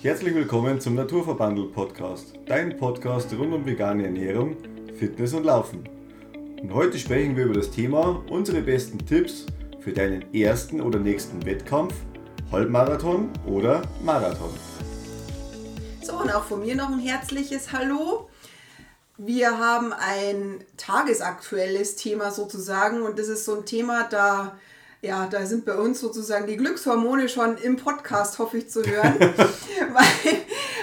Herzlich willkommen zum Naturverbandel Podcast, dein Podcast rund um vegane Ernährung, Fitness und Laufen. Und heute sprechen wir über das Thema unsere besten Tipps für deinen ersten oder nächsten Wettkampf, Halbmarathon oder Marathon. So, und auch von mir noch ein herzliches Hallo. Wir haben ein tagesaktuelles Thema sozusagen und das ist so ein Thema, da ja, da sind bei uns sozusagen die Glückshormone schon im Podcast, hoffe ich zu hören, weil,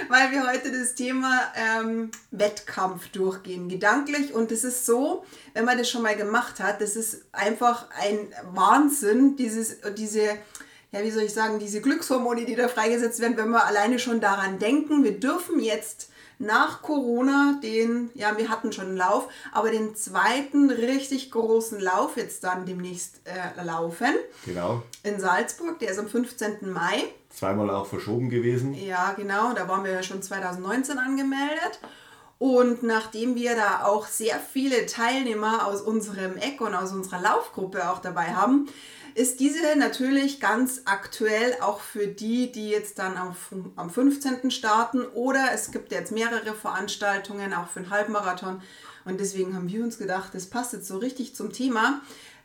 weil wir heute das Thema ähm, Wettkampf durchgehen, gedanklich. Und es ist so, wenn man das schon mal gemacht hat, das ist einfach ein Wahnsinn, dieses, diese, ja, wie soll ich sagen, diese Glückshormone, die da freigesetzt werden, wenn wir alleine schon daran denken, wir dürfen jetzt nach Corona den, ja, wir hatten schon einen Lauf, aber den zweiten richtig großen Lauf jetzt dann demnächst äh, laufen. Genau. In Salzburg, der ist am 15. Mai. Zweimal auch verschoben gewesen. Ja, genau, da waren wir ja schon 2019 angemeldet. Und nachdem wir da auch sehr viele Teilnehmer aus unserem Eck und aus unserer Laufgruppe auch dabei haben, ist diese natürlich ganz aktuell auch für die, die jetzt dann am, am 15. starten oder es gibt jetzt mehrere Veranstaltungen auch für einen Halbmarathon und deswegen haben wir uns gedacht, das passt jetzt so richtig zum Thema.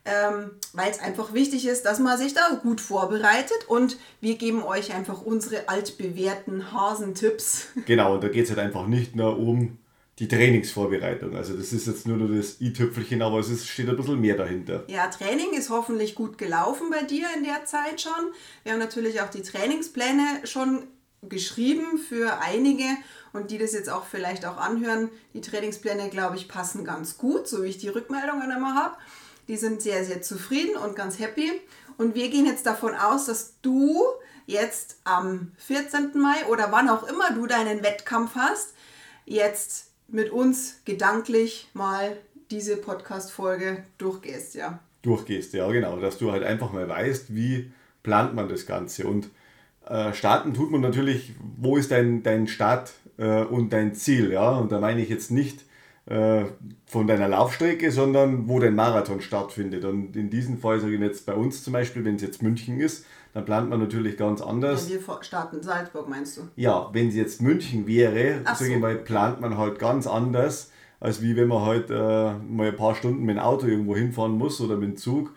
Ähm, weil es einfach wichtig ist, dass man sich da gut vorbereitet und wir geben euch einfach unsere altbewährten Hasentipps. Genau, und da geht es halt einfach nicht nur um die Trainingsvorbereitung. Also das ist jetzt nur noch das i-Tüpfelchen, aber es steht ein bisschen mehr dahinter. Ja, Training ist hoffentlich gut gelaufen bei dir in der Zeit schon. Wir haben natürlich auch die Trainingspläne schon geschrieben für einige und die das jetzt auch vielleicht auch anhören. Die Trainingspläne, glaube ich, passen ganz gut, so wie ich die Rückmeldungen immer habe. Die sind sehr, sehr zufrieden und ganz happy. Und wir gehen jetzt davon aus, dass du jetzt am 14. Mai oder wann auch immer du deinen Wettkampf hast, jetzt mit uns gedanklich mal diese Podcast-Folge durchgehst, ja. Durchgehst, ja, genau. Dass du halt einfach mal weißt, wie plant man das Ganze. Und äh, starten tut man natürlich, wo ist dein, dein Start äh, und dein Ziel, ja. Und da meine ich jetzt nicht äh, von deiner Laufstrecke, sondern wo dein Marathon stattfindet. Und in diesem Fall, sage ich jetzt bei uns zum Beispiel, wenn es jetzt München ist, dann plant man natürlich ganz anders. Wenn wir starten Salzburg, meinst du? Ja, wenn es jetzt München wäre, Ach sage ich mal, plant man halt ganz anders, als wie wenn man halt äh, mal ein paar Stunden mit dem Auto irgendwo hinfahren muss oder mit dem Zug,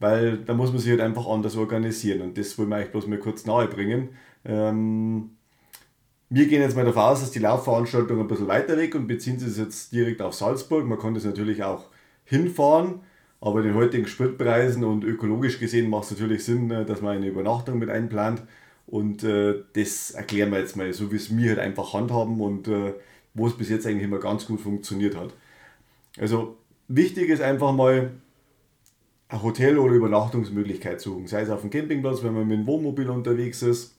weil da muss man sich halt einfach anders organisieren und das wollen wir euch bloß mal kurz nahe bringen. Ähm, wir gehen jetzt mal davon aus, dass die Laufveranstaltung ein bisschen weiter weg und beziehen sich jetzt direkt auf Salzburg. Man kann das natürlich auch hinfahren, aber den heutigen Spritpreisen und ökologisch gesehen macht es natürlich Sinn, äh, dass man eine Übernachtung mit einplant. Und äh, das erklären wir jetzt mal, so wie es wir halt einfach handhaben und äh, wo es bis jetzt eigentlich immer ganz gut funktioniert hat. Also wichtig ist einfach mal ein Hotel oder Übernachtungsmöglichkeit suchen. Sei es auf dem Campingplatz, wenn man mit dem Wohnmobil unterwegs ist.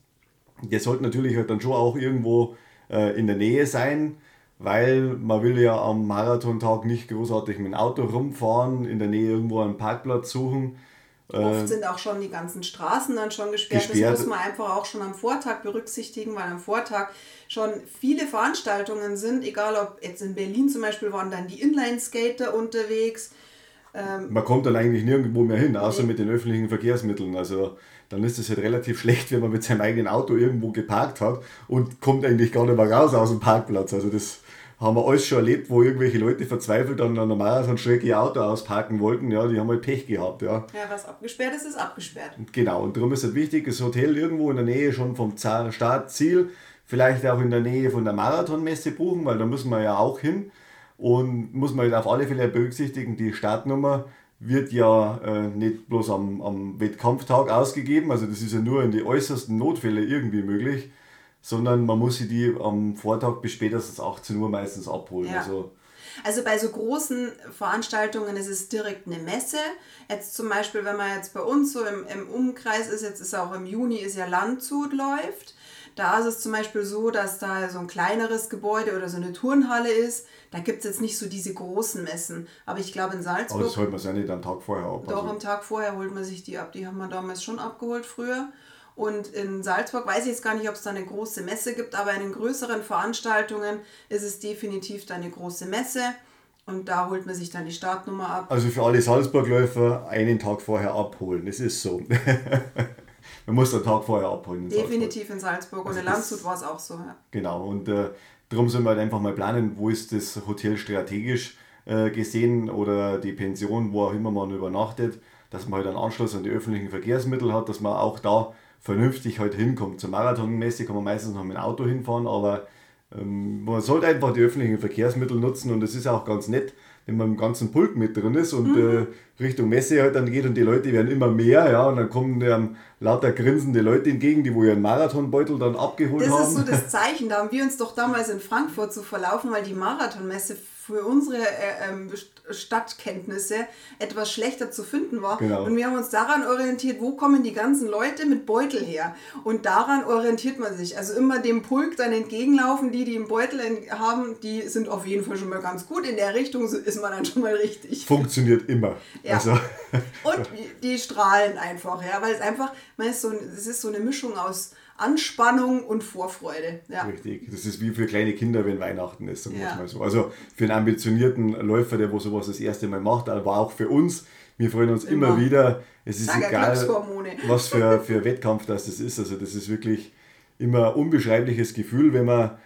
Der sollte natürlich halt dann schon auch irgendwo äh, in der Nähe sein weil man will ja am Marathontag nicht großartig mit dem Auto rumfahren, in der Nähe irgendwo einen Parkplatz suchen. Oft äh, sind auch schon die ganzen Straßen dann schon gesperrt. gesperrt. Das muss man einfach auch schon am Vortag berücksichtigen, weil am Vortag schon viele Veranstaltungen sind, egal ob jetzt in Berlin zum Beispiel waren dann die Inline-Skater unterwegs. Ähm, man kommt dann eigentlich nirgendwo mehr hin, außer mit den öffentlichen Verkehrsmitteln. Also dann ist es halt relativ schlecht, wenn man mit seinem eigenen Auto irgendwo geparkt hat und kommt eigentlich gar nicht mehr raus aus dem Parkplatz. Also das haben wir alles schon erlebt, wo irgendwelche Leute verzweifelt an einer Marathonstrecke ihr Auto ausparken wollten. Ja, die haben halt Pech gehabt. Ja, ja was abgesperrt ist, ist abgesperrt. Genau, und darum ist es wichtig, das Hotel irgendwo in der Nähe schon vom Startziel, vielleicht auch in der Nähe von der Marathonmesse buchen, weil da müssen wir ja auch hin. Und muss man halt auf alle Fälle berücksichtigen, die Startnummer wird ja äh, nicht bloß am, am Wettkampftag ausgegeben, also das ist ja nur in die äußersten Notfälle irgendwie möglich sondern man muss sie die am Vortag bis spätestens 18 Uhr meistens abholen. Ja. Also, also bei so großen Veranstaltungen ist es direkt eine Messe. Jetzt zum Beispiel, wenn man jetzt bei uns so im, im Umkreis ist, jetzt ist auch im Juni, ist ja Landshut läuft. Da ist es zum Beispiel so, dass da so ein kleineres Gebäude oder so eine Turnhalle ist. Da gibt es jetzt nicht so diese großen Messen. Aber ich glaube in Salzburg. Aber das holt man sich ja nicht am Tag vorher ab. Doch, also. am Tag vorher holt man sich die ab. Die haben wir damals schon abgeholt früher. Und in Salzburg weiß ich jetzt gar nicht, ob es da eine große Messe gibt, aber in den größeren Veranstaltungen ist es definitiv da eine große Messe. Und da holt man sich dann die Startnummer ab. Also für alle Salzburgläufer einen Tag vorher abholen, das ist so. man muss den Tag vorher abholen. In Definitiv Salzburg. in Salzburg und also in Landshut war es auch so. Ja. Genau, und äh, darum sollen wir halt einfach mal planen, wo ist das Hotel strategisch äh, gesehen oder die Pension, wo auch immer man übernachtet, dass man halt einen Anschluss an die öffentlichen Verkehrsmittel hat, dass man auch da vernünftig halt hinkommt. Zur Marathonmesse kann man meistens noch mit dem Auto hinfahren, aber ähm, man sollte einfach die öffentlichen Verkehrsmittel nutzen und es ist auch ganz nett, wenn man im ganzen Pulk mit drin ist und mhm. äh, Richtung Messe halt dann geht und die Leute werden immer mehr, ja, und dann kommen ähm, lauter grinsende Leute entgegen, die wo ihren Marathonbeutel dann abgeholt das haben. Das ist so das Zeichen, da haben wir uns doch damals in Frankfurt so verlaufen, weil die Marathonmesse für unsere äh, ähm, Stadtkenntnisse etwas schlechter zu finden war. Genau. Und wir haben uns daran orientiert, wo kommen die ganzen Leute mit Beutel her. Und daran orientiert man sich. Also immer dem Pulk dann entgegenlaufen, die, die einen Beutel haben, die sind auf jeden Fall schon mal ganz gut. In der Richtung ist man dann schon mal richtig. Funktioniert immer. Ja. Also. Und die strahlen einfach, ja, weil es einfach, man ist so, es ist so eine Mischung aus Anspannung und Vorfreude. Ja. Richtig. Das ist wie für kleine Kinder, wenn Weihnachten ist, sagen ja. mal so. Also für einen ambitionierten Läufer, der wo sowas das erste Mal macht, aber auch für uns. Wir freuen uns immer, immer wieder. Es ist Sag egal, was für, für Wettkampf das, das ist. Also das ist wirklich immer ein unbeschreibliches Gefühl, wenn man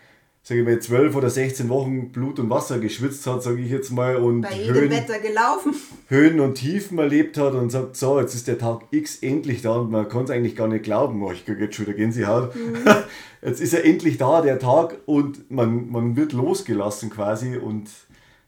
sage ich mal, 12 oder 16 Wochen Blut und Wasser geschwitzt hat, sage ich jetzt mal. Und Bei Höhen, Wetter gelaufen. Höhen und Tiefen erlebt hat und sagt, so, jetzt ist der Tag X endlich da und man kann es eigentlich gar nicht glauben. Oh, ich kriege jetzt schon wieder Gänsehaut. Mhm. jetzt ist er endlich da, der Tag, und man, man wird losgelassen quasi und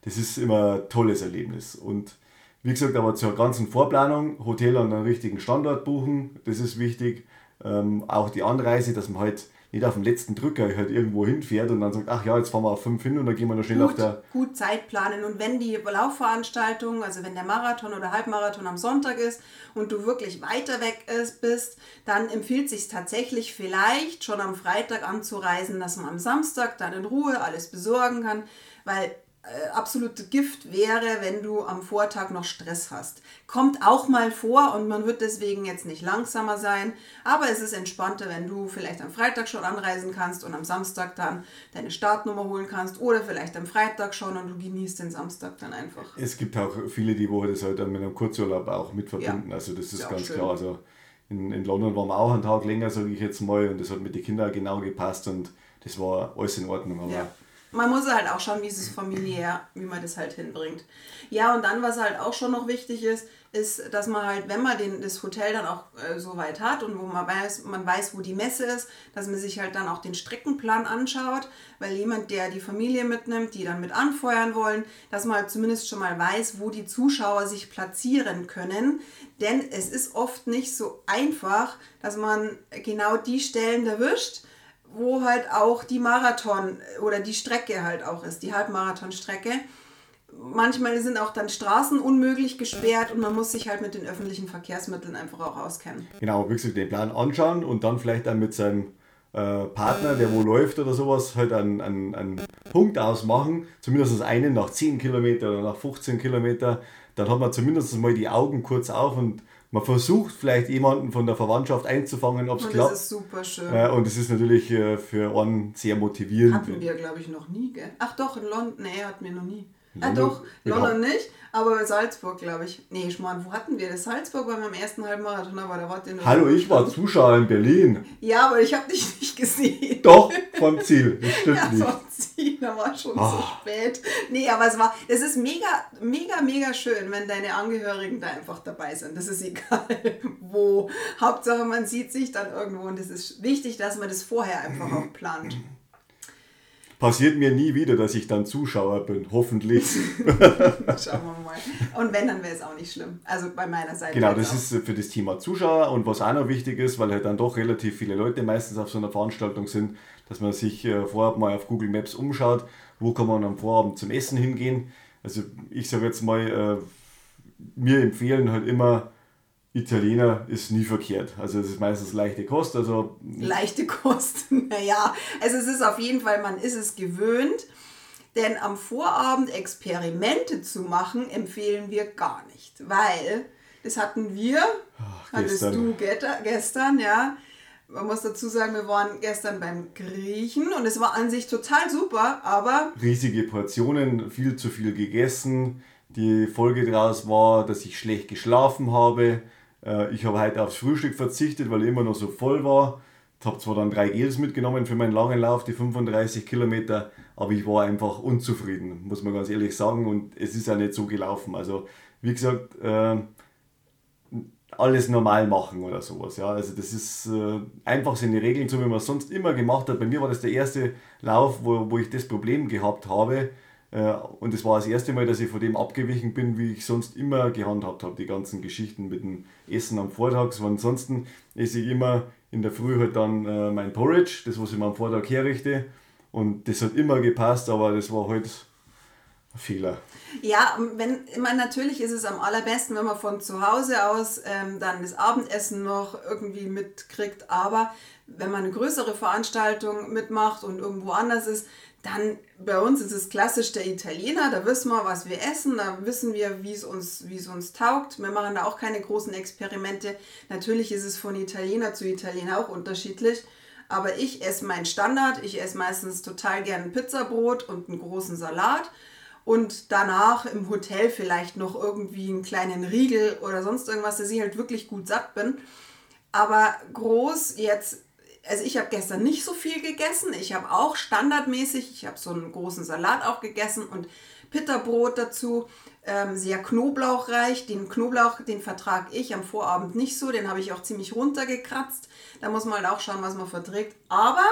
das ist immer ein tolles Erlebnis. Und wie gesagt, aber zur ganzen Vorplanung, Hotel an einem richtigen Standort buchen, das ist wichtig. Ähm, auch die Anreise, dass man halt nicht auf dem letzten Drücker halt irgendwo hinfährt und dann sagt, ach ja, jetzt fahren wir auf fünf hin und dann gehen wir noch schnell gut, auf der... Gut Zeit planen. Und wenn die Laufveranstaltung, also wenn der Marathon oder Halbmarathon am Sonntag ist und du wirklich weiter weg ist, bist, dann empfiehlt sich tatsächlich vielleicht schon am Freitag anzureisen, dass man am Samstag dann in Ruhe alles besorgen kann, weil absolute Gift wäre, wenn du am Vortag noch Stress hast. Kommt auch mal vor und man wird deswegen jetzt nicht langsamer sein, aber es ist entspannter, wenn du vielleicht am Freitag schon anreisen kannst und am Samstag dann deine Startnummer holen kannst oder vielleicht am Freitag schon und du genießt den Samstag dann einfach. Es gibt auch viele, die Woche das halt dann mit einem Kurzurlaub auch mit verbinden, ja. also das ist ja, ganz schön. klar. Also in, in London waren wir auch einen Tag länger, sage ich jetzt mal, und das hat mit den Kindern genau gepasst und das war alles in Ordnung. Aber ja man muss halt auch schauen, wie es familiär, wie man das halt hinbringt. Ja, und dann, was halt auch schon noch wichtig ist, ist, dass man halt, wenn man den, das Hotel dann auch äh, so weit hat und wo man weiß, man weiß, wo die Messe ist, dass man sich halt dann auch den Streckenplan anschaut, weil jemand, der die Familie mitnimmt, die dann mit anfeuern wollen, dass man halt zumindest schon mal weiß, wo die Zuschauer sich platzieren können. Denn es ist oft nicht so einfach, dass man genau die Stellen erwischt, wo halt auch die Marathon oder die Strecke halt auch ist, die Halbmarathonstrecke. Manchmal sind auch dann Straßen unmöglich gesperrt und man muss sich halt mit den öffentlichen Verkehrsmitteln einfach auch auskennen. Genau, wirklich den Plan anschauen und dann vielleicht dann mit seinem äh, Partner, der wo läuft oder sowas, halt einen, einen, einen Punkt ausmachen, zumindest einen nach 10 Kilometer oder nach 15 Kilometer, dann hat man zumindest mal die Augen kurz auf und man versucht vielleicht jemanden von der Verwandtschaft einzufangen, ob es klappt. Das ist super schön. Äh, und es ist natürlich äh, für einen sehr motivierend. Hatten wir, glaube ich, noch nie, gell? Ach doch, in London, nee, hatten wir noch nie. Ah doch, London nicht, aber Salzburg, glaube ich. Nee, ich meine, wo hatten wir das? Salzburg bei meinem ersten Halbmarathon, aber da wart ihr nur. Hallo, ich war Zuschauer in Berlin. Ja, aber ich habe dich nicht gesehen. Doch, vom Ziel. Das stimmt ja, nicht. vom Ziel, da war schon oh. so spät. Nee, aber es war, es ist mega, mega, mega schön, wenn deine Angehörigen da einfach dabei sind. Das ist egal, wo. Hauptsache, man sieht sich dann irgendwo und es ist wichtig, dass man das vorher einfach auch plant. Passiert mir nie wieder, dass ich dann Zuschauer bin, hoffentlich. Schauen wir mal. Und wenn, dann wäre es auch nicht schlimm. Also bei meiner Seite. Genau, das auch. ist für das Thema Zuschauer und was auch noch wichtig ist, weil halt dann doch relativ viele Leute meistens auf so einer Veranstaltung sind, dass man sich äh, vorab mal auf Google Maps umschaut, wo kann man am Vorabend zum Essen hingehen. Also ich sage jetzt mal, äh, mir empfehlen halt immer, Italiener ist nie verkehrt. Also es ist meistens leichte Kost. Also leichte Kost, naja. Also es ist auf jeden Fall, man ist es gewöhnt. Denn am Vorabend Experimente zu machen, empfehlen wir gar nicht. Weil, das hatten wir, Ach, hattest du gestern, ja. Man muss dazu sagen, wir waren gestern beim Griechen und es war an sich total super, aber... Riesige Portionen, viel zu viel gegessen. Die Folge daraus war, dass ich schlecht geschlafen habe ich habe heute aufs Frühstück verzichtet, weil ich immer noch so voll war. Ich habe zwar dann drei Gels mitgenommen für meinen langen Lauf, die 35 Kilometer, aber ich war einfach unzufrieden, muss man ganz ehrlich sagen. Und es ist ja nicht so gelaufen. Also, wie gesagt, äh, alles normal machen oder sowas. Ja, also das ist äh, einfach seine Regeln, so wie man es sonst immer gemacht hat. Bei mir war das der erste Lauf, wo, wo ich das Problem gehabt habe. Äh, und es war das erste Mal, dass ich von dem abgewichen bin, wie ich sonst immer gehandhabt habe, die ganzen Geschichten mit dem Essen am Vortag. So ansonsten esse ich immer in der Früh halt dann äh, mein Porridge, das was ich mir am Vortag herrichte. Und das hat immer gepasst, aber das war halt Fehler. Ja, wenn, meine, natürlich ist es am allerbesten, wenn man von zu Hause aus ähm, dann das Abendessen noch irgendwie mitkriegt. Aber wenn man eine größere Veranstaltung mitmacht und irgendwo anders ist, dann bei uns ist es klassisch der Italiener, da wissen wir, was wir essen, da wissen wir, wie es uns, wie es uns taugt. Wir machen da auch keine großen Experimente. Natürlich ist es von Italiener zu Italiener auch unterschiedlich. Aber ich esse meinen Standard. Ich esse meistens total gern Pizzabrot und einen großen Salat und danach im Hotel vielleicht noch irgendwie einen kleinen Riegel oder sonst irgendwas, dass ich halt wirklich gut satt bin. Aber groß jetzt, also ich habe gestern nicht so viel gegessen. Ich habe auch standardmäßig, ich habe so einen großen Salat auch gegessen und Pitterbrot dazu, ähm, sehr knoblauchreich. Den Knoblauch, den vertrage ich am Vorabend nicht so, den habe ich auch ziemlich runtergekratzt. Da muss man halt auch schauen, was man verträgt. Aber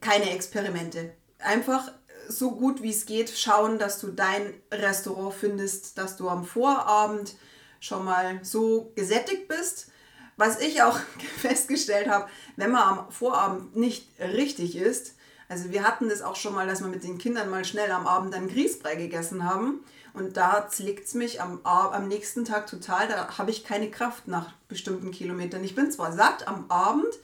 keine Experimente. Einfach so gut wie es geht schauen, dass du dein Restaurant findest, dass du am Vorabend schon mal so gesättigt bist. Was ich auch festgestellt habe, wenn man am Vorabend nicht richtig ist, also wir hatten das auch schon mal, dass wir mit den Kindern mal schnell am Abend dann Grießbrei gegessen haben und da zwickt es mich am, am nächsten Tag total, da habe ich keine Kraft nach bestimmten Kilometern. Ich bin zwar satt am Abend,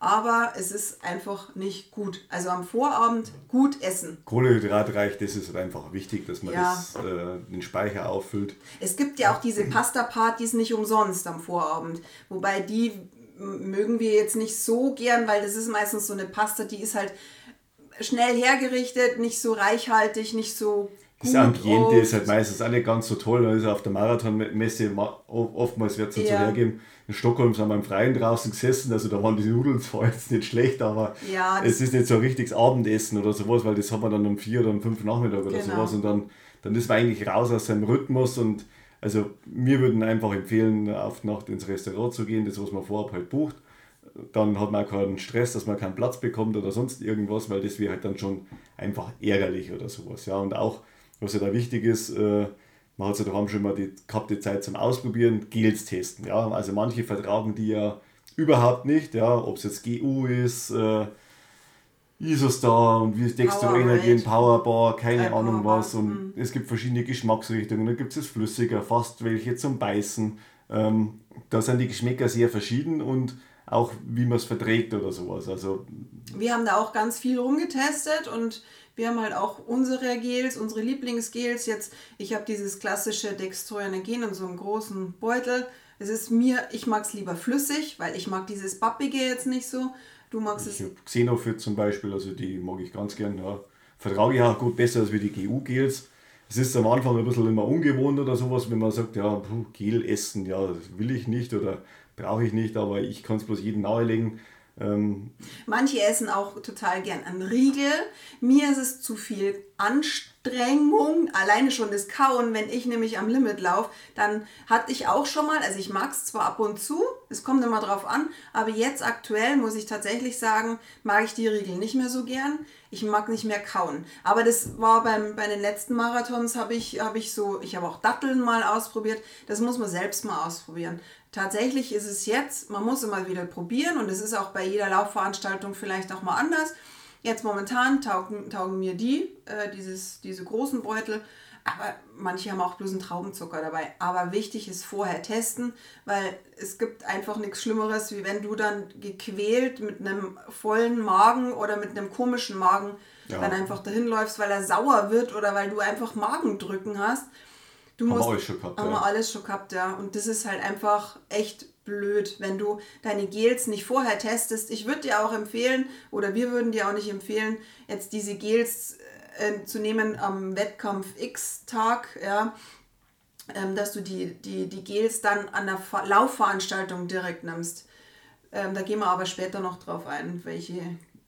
aber es ist einfach nicht gut. Also am Vorabend gut essen. Kohlehydratreich, das ist einfach wichtig, dass man ja. das, äh, den Speicher auffüllt. Es gibt ja auch diese Pasta-Partys nicht umsonst am Vorabend, wobei die mögen wir jetzt nicht so gern, weil das ist meistens so eine Pasta, die ist halt schnell hergerichtet, nicht so reichhaltig, nicht so das Ambiente ist halt meistens auch nicht ganz so toll. Ist auf der Marathonmesse oftmals wird es so ja. hergeben. In Stockholm sind wir im Freien draußen gesessen, also da waren die Nudeln zwar jetzt nicht schlecht, aber ja, es ist nicht so ein richtiges Abendessen oder sowas, weil das haben wir dann um vier oder um fünf Nachmittag oder genau. sowas und dann, dann ist man eigentlich raus aus seinem Rhythmus und also wir würden einfach empfehlen, auf Nacht ins Restaurant zu gehen, das was man vorab halt bucht. Dann hat man auch keinen Stress, dass man keinen Platz bekommt oder sonst irgendwas, weil das wäre halt dann schon einfach ärgerlich oder sowas. Ja, und auch was ja da wichtig ist, äh, man hat ja daheim schon mal die, gehabt die Zeit zum Ausprobieren, Gels testen. Ja? Also manche vertragen die ja überhaupt nicht, ja? ob es jetzt GU ist, äh, Isostar und wie es Dextro Energy, Powerbar, keine äh, Ahnung Powerbar. was. Und mhm. es gibt verschiedene Geschmacksrichtungen. Da gibt es flüssiger, fast welche zum Beißen. Ähm, da sind die Geschmäcker sehr verschieden und auch wie man es verträgt oder sowas. Also, wir haben da auch ganz viel rumgetestet und wir haben halt auch unsere Gels, unsere Lieblingsgels. Jetzt, ich habe dieses klassische Dextroenergen in so einem großen Beutel. Es ist mir, ich mag es lieber flüssig, weil ich mag dieses Pappige jetzt nicht so. Du magst ich es. Xenofit zum Beispiel, also die mag ich ganz gern. Ja. Vertrage ich auch gut besser als wie die GU-Gels. Es ist am Anfang ein bisschen immer ungewohnt oder sowas, wenn man sagt, ja, Gel essen, ja, das will ich nicht oder brauche ich nicht, aber ich kann es bloß jedem nahelegen. Ähm, Manche essen auch total gern einen Riegel. Mir ist es zu viel Anstrengung, alleine schon das Kauen. Wenn ich nämlich am Limit laufe, dann hatte ich auch schon mal, also ich mag es zwar ab und zu, es kommt immer drauf an, aber jetzt aktuell muss ich tatsächlich sagen, mag ich die Riegel nicht mehr so gern. Ich mag nicht mehr kauen. Aber das war beim, bei den letzten Marathons, habe ich, hab ich so, ich habe auch Datteln mal ausprobiert. Das muss man selbst mal ausprobieren. Tatsächlich ist es jetzt, man muss immer wieder probieren und es ist auch bei jeder Laufveranstaltung vielleicht auch mal anders. Jetzt momentan taugen, taugen mir die, äh, dieses, diese großen Beutel, aber manche haben auch bloß einen Traubenzucker dabei. Aber wichtig ist vorher testen, weil es gibt einfach nichts Schlimmeres, wie wenn du dann gequält mit einem vollen Magen oder mit einem komischen Magen ja. dann einfach dahin läufst, weil er sauer wird oder weil du einfach Magendrücken hast. Du haben musst, wir alles schon gehabt. Haben wir alles schon gehabt, ja. Und das ist halt einfach echt blöd, wenn du deine Gels nicht vorher testest. Ich würde dir auch empfehlen, oder wir würden dir auch nicht empfehlen, jetzt diese Gels äh, zu nehmen am Wettkampf X-Tag, ja. ähm, dass du die, die, die Gels dann an der Laufveranstaltung direkt nimmst. Ähm, da gehen wir aber später noch drauf ein, welche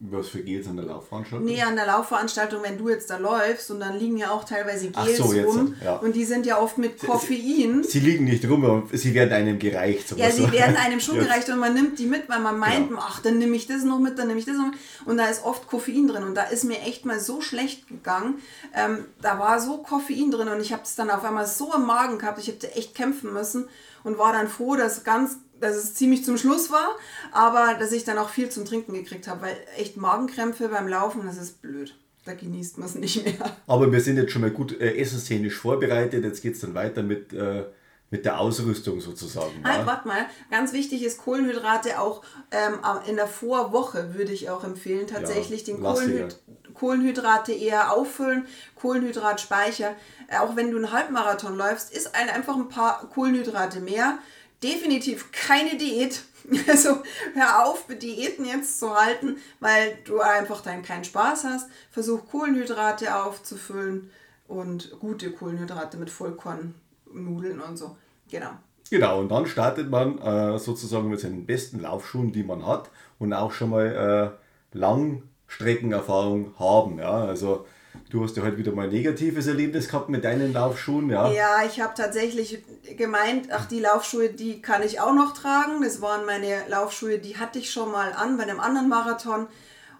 was für Gels an der Laufveranstaltung? Nee, an der Laufveranstaltung, wenn du jetzt da läufst und dann liegen ja auch teilweise Gels so, rum ja. und die sind ja oft mit Koffein. Sie, sie, liegen nicht rum, aber sie werden einem gereicht. Ja, sie werden einem schon gereicht und man nimmt die mit, weil man meint, ja. ach, dann nehme ich das noch mit, dann nehme ich das noch mit. Und da ist oft Koffein drin und da ist mir echt mal so schlecht gegangen. Ähm, da war so Koffein drin und ich habe es dann auf einmal so im Magen gehabt, ich habe echt kämpfen müssen und war dann froh, dass ganz dass es ziemlich zum Schluss war, aber dass ich dann auch viel zum Trinken gekriegt habe, weil echt Magenkrämpfe beim Laufen, das ist blöd. Da genießt man es nicht mehr. Aber wir sind jetzt schon mal gut äh, essenszenisch vorbereitet. Jetzt geht es dann weiter mit, äh, mit der Ausrüstung sozusagen. Halt, ja? warte mal. Ganz wichtig ist Kohlenhydrate auch ähm, in der Vorwoche würde ich auch empfehlen, tatsächlich ja, den Kohlenhyd Kohlenhydrate eher auffüllen, Kohlenhydratspeicher. Äh, auch wenn du einen Halbmarathon läufst, ist einfach ein paar Kohlenhydrate mehr definitiv keine Diät. Also hör auf, Diäten jetzt zu halten, weil du einfach dann keinen Spaß hast. Versuch Kohlenhydrate aufzufüllen und gute Kohlenhydrate mit Vollkornnudeln und so. Genau. Genau, und dann startet man äh, sozusagen mit seinen besten Laufschuhen, die man hat und auch schon mal äh, Langstreckenerfahrung haben. Ja? Also Du hast ja heute wieder mal ein negatives Erlebnis gehabt mit deinen Laufschuhen, ja? Ja, ich habe tatsächlich gemeint, ach, die Laufschuhe, die kann ich auch noch tragen. Das waren meine Laufschuhe, die hatte ich schon mal an bei einem anderen Marathon.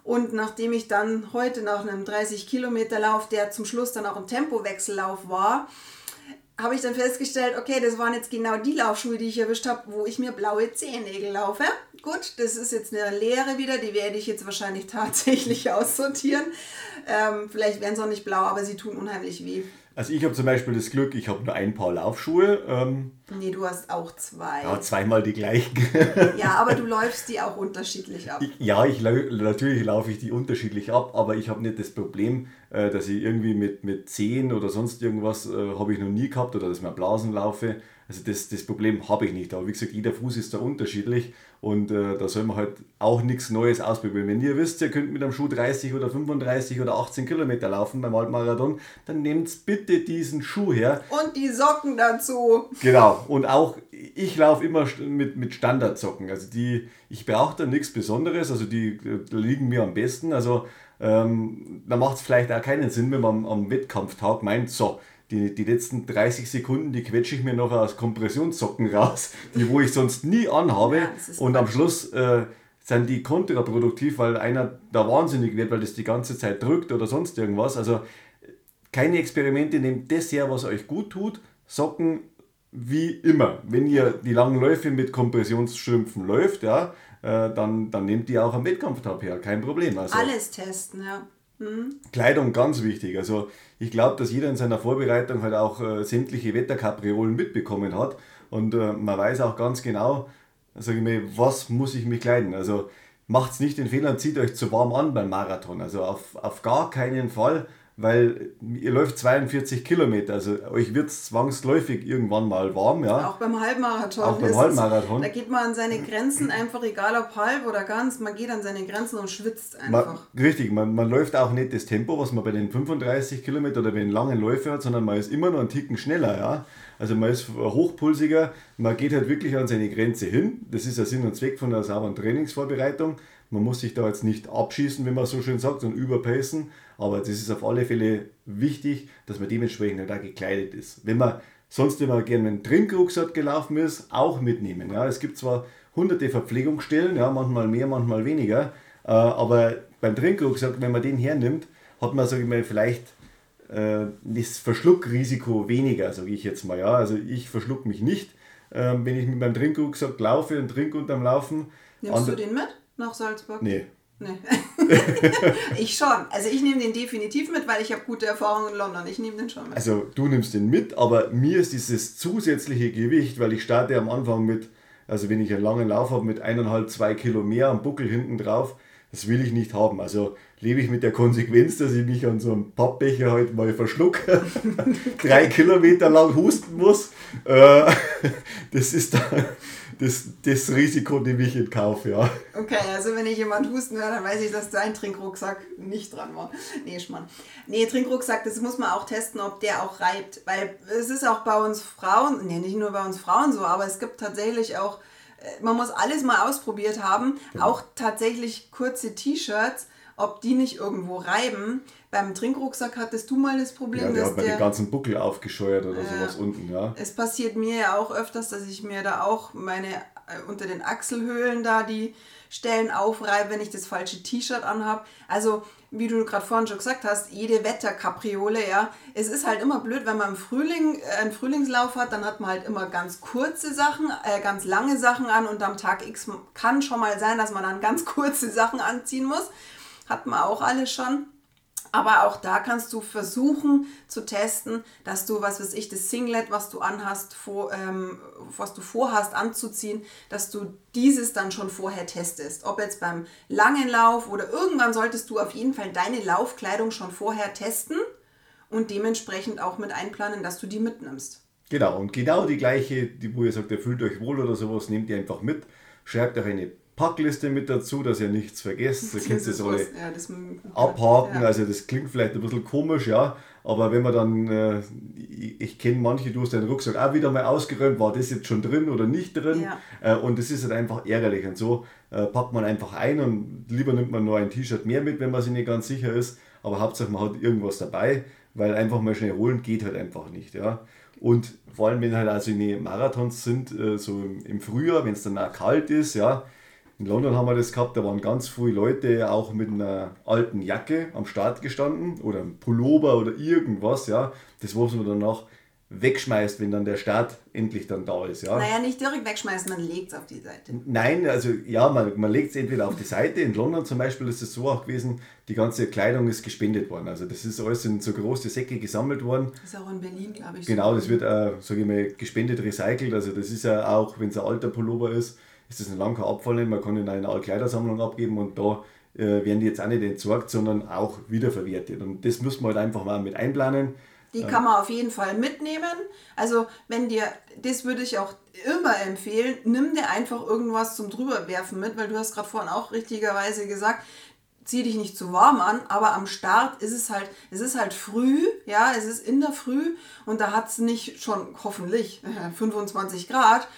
Und nachdem ich dann heute nach einem 30 Kilometer Lauf, der zum Schluss dann auch ein Tempowechsellauf war, habe ich dann festgestellt, okay, das waren jetzt genau die Laufschuhe, die ich erwischt habe, wo ich mir blaue Zehennägel laufe. Gut, das ist jetzt eine Lehre wieder, die werde ich jetzt wahrscheinlich tatsächlich aussortieren. Ähm, vielleicht werden sie auch nicht blau, aber sie tun unheimlich weh. Also ich habe zum Beispiel das Glück, ich habe nur ein Paar Laufschuhe. Ähm, nee, du hast auch zwei. Ja, zweimal die gleichen. ja, aber du läufst die auch unterschiedlich ab. Ich, ja, ich natürlich laufe ich die unterschiedlich ab, aber ich habe nicht das Problem, äh, dass ich irgendwie mit, mit Zehen oder sonst irgendwas äh, habe ich noch nie gehabt oder dass ich mir Blasen laufe. Also das, das Problem habe ich nicht. Aber wie gesagt, jeder Fuß ist da unterschiedlich und äh, da soll man halt auch nichts Neues ausprobieren. Wenn ihr wisst, ihr könnt mit einem Schuh 30 oder 35 oder 18 Kilometer laufen beim Halbmarathon, dann nehmt bitte diesen Schuh her. Und die Socken dazu. Genau. Und auch ich laufe immer mit, mit Standardsocken. Also die, ich brauche da nichts Besonderes, also die liegen mir am besten. Also ähm, da macht es vielleicht auch keinen Sinn, wenn man am, am Wettkampftag meint, so, die, die letzten 30 Sekunden, die quetsche ich mir noch aus Kompressionssocken raus, die wo ich sonst nie anhabe. Ja, und am Schluss äh, sind die kontraproduktiv, weil einer da wahnsinnig wird, weil das die ganze Zeit drückt oder sonst irgendwas. Also keine Experimente, nehmt das her, was euch gut tut. Socken wie immer. Wenn ihr die langen Läufe mit Kompressionsstrümpfen läuft, ja, äh, dann, dann nehmt ihr auch am Wettkampftag her. Kein Problem. Also, Alles testen, ja. Mhm. Kleidung ganz wichtig. Also ich glaube, dass jeder in seiner Vorbereitung halt auch äh, sämtliche Wetterkapriolen mitbekommen hat und äh, man weiß auch ganz genau, sage ich mal, was muss ich mich kleiden. Also macht nicht den Fehler und zieht euch zu warm an beim Marathon. Also auf, auf gar keinen Fall weil ihr läuft 42 Kilometer, also euch wird es zwangsläufig irgendwann mal warm. Ja? Auch beim Halbmarathon. Auch beim Halbmarathon. Es, da geht man an seine Grenzen einfach, egal ob halb oder ganz, man geht an seine Grenzen und schwitzt einfach. Man, richtig, man, man läuft auch nicht das Tempo, was man bei den 35 Kilometer oder bei den langen Läufen hat, sondern man ist immer noch einen Ticken schneller. Ja? Also man ist hochpulsiger, man geht halt wirklich an seine Grenze hin. Das ist der Sinn und Zweck von der sauberen Trainingsvorbereitung. Man muss sich da jetzt nicht abschießen, wenn man so schön sagt, und überpacen. Aber das ist auf alle Fälle wichtig, dass man dementsprechend da gekleidet ist. Wenn man sonst immer gerne mit einem Trinkrucksack gelaufen ist, auch mitnehmen. Ja, es gibt zwar hunderte Verpflegungsstellen, ja, manchmal mehr, manchmal weniger, äh, aber beim Trinkrucksack, wenn man den hernimmt, hat man, sage ich mal, vielleicht äh, das Verschluckrisiko weniger, sage ich jetzt mal. Ja. Also ich verschluck mich nicht, äh, wenn ich mit meinem Trinkrucksack laufe und trinke unterm Laufen. Nimmst du den mit nach Salzburg? Nee, Nee. ich schon. Also ich nehme den definitiv mit, weil ich habe gute Erfahrungen in London. Ich nehme den schon mit. Also du nimmst den mit, aber mir ist dieses zusätzliche Gewicht, weil ich starte am Anfang mit, also wenn ich einen langen Lauf habe, mit eineinhalb, zwei Kilo mehr am Buckel hinten drauf, das will ich nicht haben. Also lebe ich mit der Konsequenz, dass ich mich an so einem Pappbecher halt mal verschlucke, drei Kilometer lang husten muss. Äh, das ist dann das, das Risiko nehme ich in Kauf, ja. Okay, also wenn ich jemand husten höre, dann weiß ich, dass dein Trinkrucksack nicht dran war. Nee, Schmarrn. Nee, Trinkrucksack, das muss man auch testen, ob der auch reibt. Weil es ist auch bei uns Frauen, nee, nicht nur bei uns Frauen so, aber es gibt tatsächlich auch, äh, man muss alles mal ausprobiert haben, genau. auch tatsächlich kurze T-Shirts, ob die nicht irgendwo reiben. Beim Trinkrucksack hattest du mal das Problem, ja, der dass hat bei der den ganzen Buckel aufgescheuert oder äh, sowas unten, ja. Es passiert mir ja auch öfters, dass ich mir da auch meine äh, unter den Achselhöhlen da die Stellen aufreibe, wenn ich das falsche T-Shirt anhabe. Also, wie du gerade vorhin schon gesagt hast, jede Wetterkapriole, ja. Es ist halt immer blöd, wenn man im Frühling äh, einen Frühlingslauf hat, dann hat man halt immer ganz kurze Sachen, äh, ganz lange Sachen an und am Tag X kann schon mal sein, dass man dann ganz kurze Sachen anziehen muss. Hat man auch alles schon. Aber auch da kannst du versuchen zu testen, dass du, was weiß ich, das Singlet, was du anhast, vor, ähm, was du vorhast anzuziehen, dass du dieses dann schon vorher testest. Ob jetzt beim langen Lauf oder irgendwann solltest du auf jeden Fall deine Laufkleidung schon vorher testen und dementsprechend auch mit einplanen, dass du die mitnimmst. Genau, und genau die gleiche, die, wo ihr sagt, ihr fühlt euch wohl oder sowas, nehmt ihr einfach mit. Schreibt euch eine Packliste mit dazu, dass ihr nichts vergesst. Da könnt ihr alle ja, abhaken. Ja. Also das klingt vielleicht ein bisschen komisch, ja. Aber wenn man dann, äh, ich, ich kenne manche, du hast deinen Rucksack auch wieder mal ausgeräumt, war das jetzt schon drin oder nicht drin? Ja. Äh, und das ist halt einfach ärgerlich. Und so äh, packt man einfach ein und lieber nimmt man nur ein T-Shirt mehr mit, wenn man sich nicht ganz sicher ist. Aber Hauptsache man hat irgendwas dabei, weil einfach mal schnell holen geht halt einfach nicht, ja. Und vor allem, wenn halt also in die Marathons sind, äh, so im Frühjahr, wenn es dann auch kalt ist, ja, in London haben wir das gehabt, da waren ganz viele Leute auch mit einer alten Jacke am Start gestanden oder einem Pullover oder irgendwas, ja. Das, was man danach wegschmeißt, wenn dann der Start endlich dann da ist. Ja. Naja, nicht direkt wegschmeißen, man legt es auf die Seite. Nein, also ja, man, man legt es entweder auf die Seite. In London zum Beispiel ist es so auch gewesen, die ganze Kleidung ist gespendet worden. Also das ist alles in so große Säcke gesammelt worden. Das ist auch in Berlin, glaube ich. Genau, so. das wird, äh, sage ich mal, gespendet, recycelt. Also das ist ja auch, wenn es ein alter Pullover ist, ist das ein langer Abfall. Man kann in eine Kleidersammlung abgeben und da äh, werden die jetzt auch nicht entsorgt, sondern auch wiederverwertet. Und das muss man halt einfach mal mit einplanen. Die kann man auf jeden Fall mitnehmen. Also wenn dir, das würde ich auch immer empfehlen, nimm dir einfach irgendwas zum drüberwerfen mit, weil du hast gerade vorhin auch richtigerweise gesagt, zieh dich nicht zu warm an, aber am Start ist es halt, es ist halt früh, ja, es ist in der Früh und da hat es nicht schon hoffentlich 25 Grad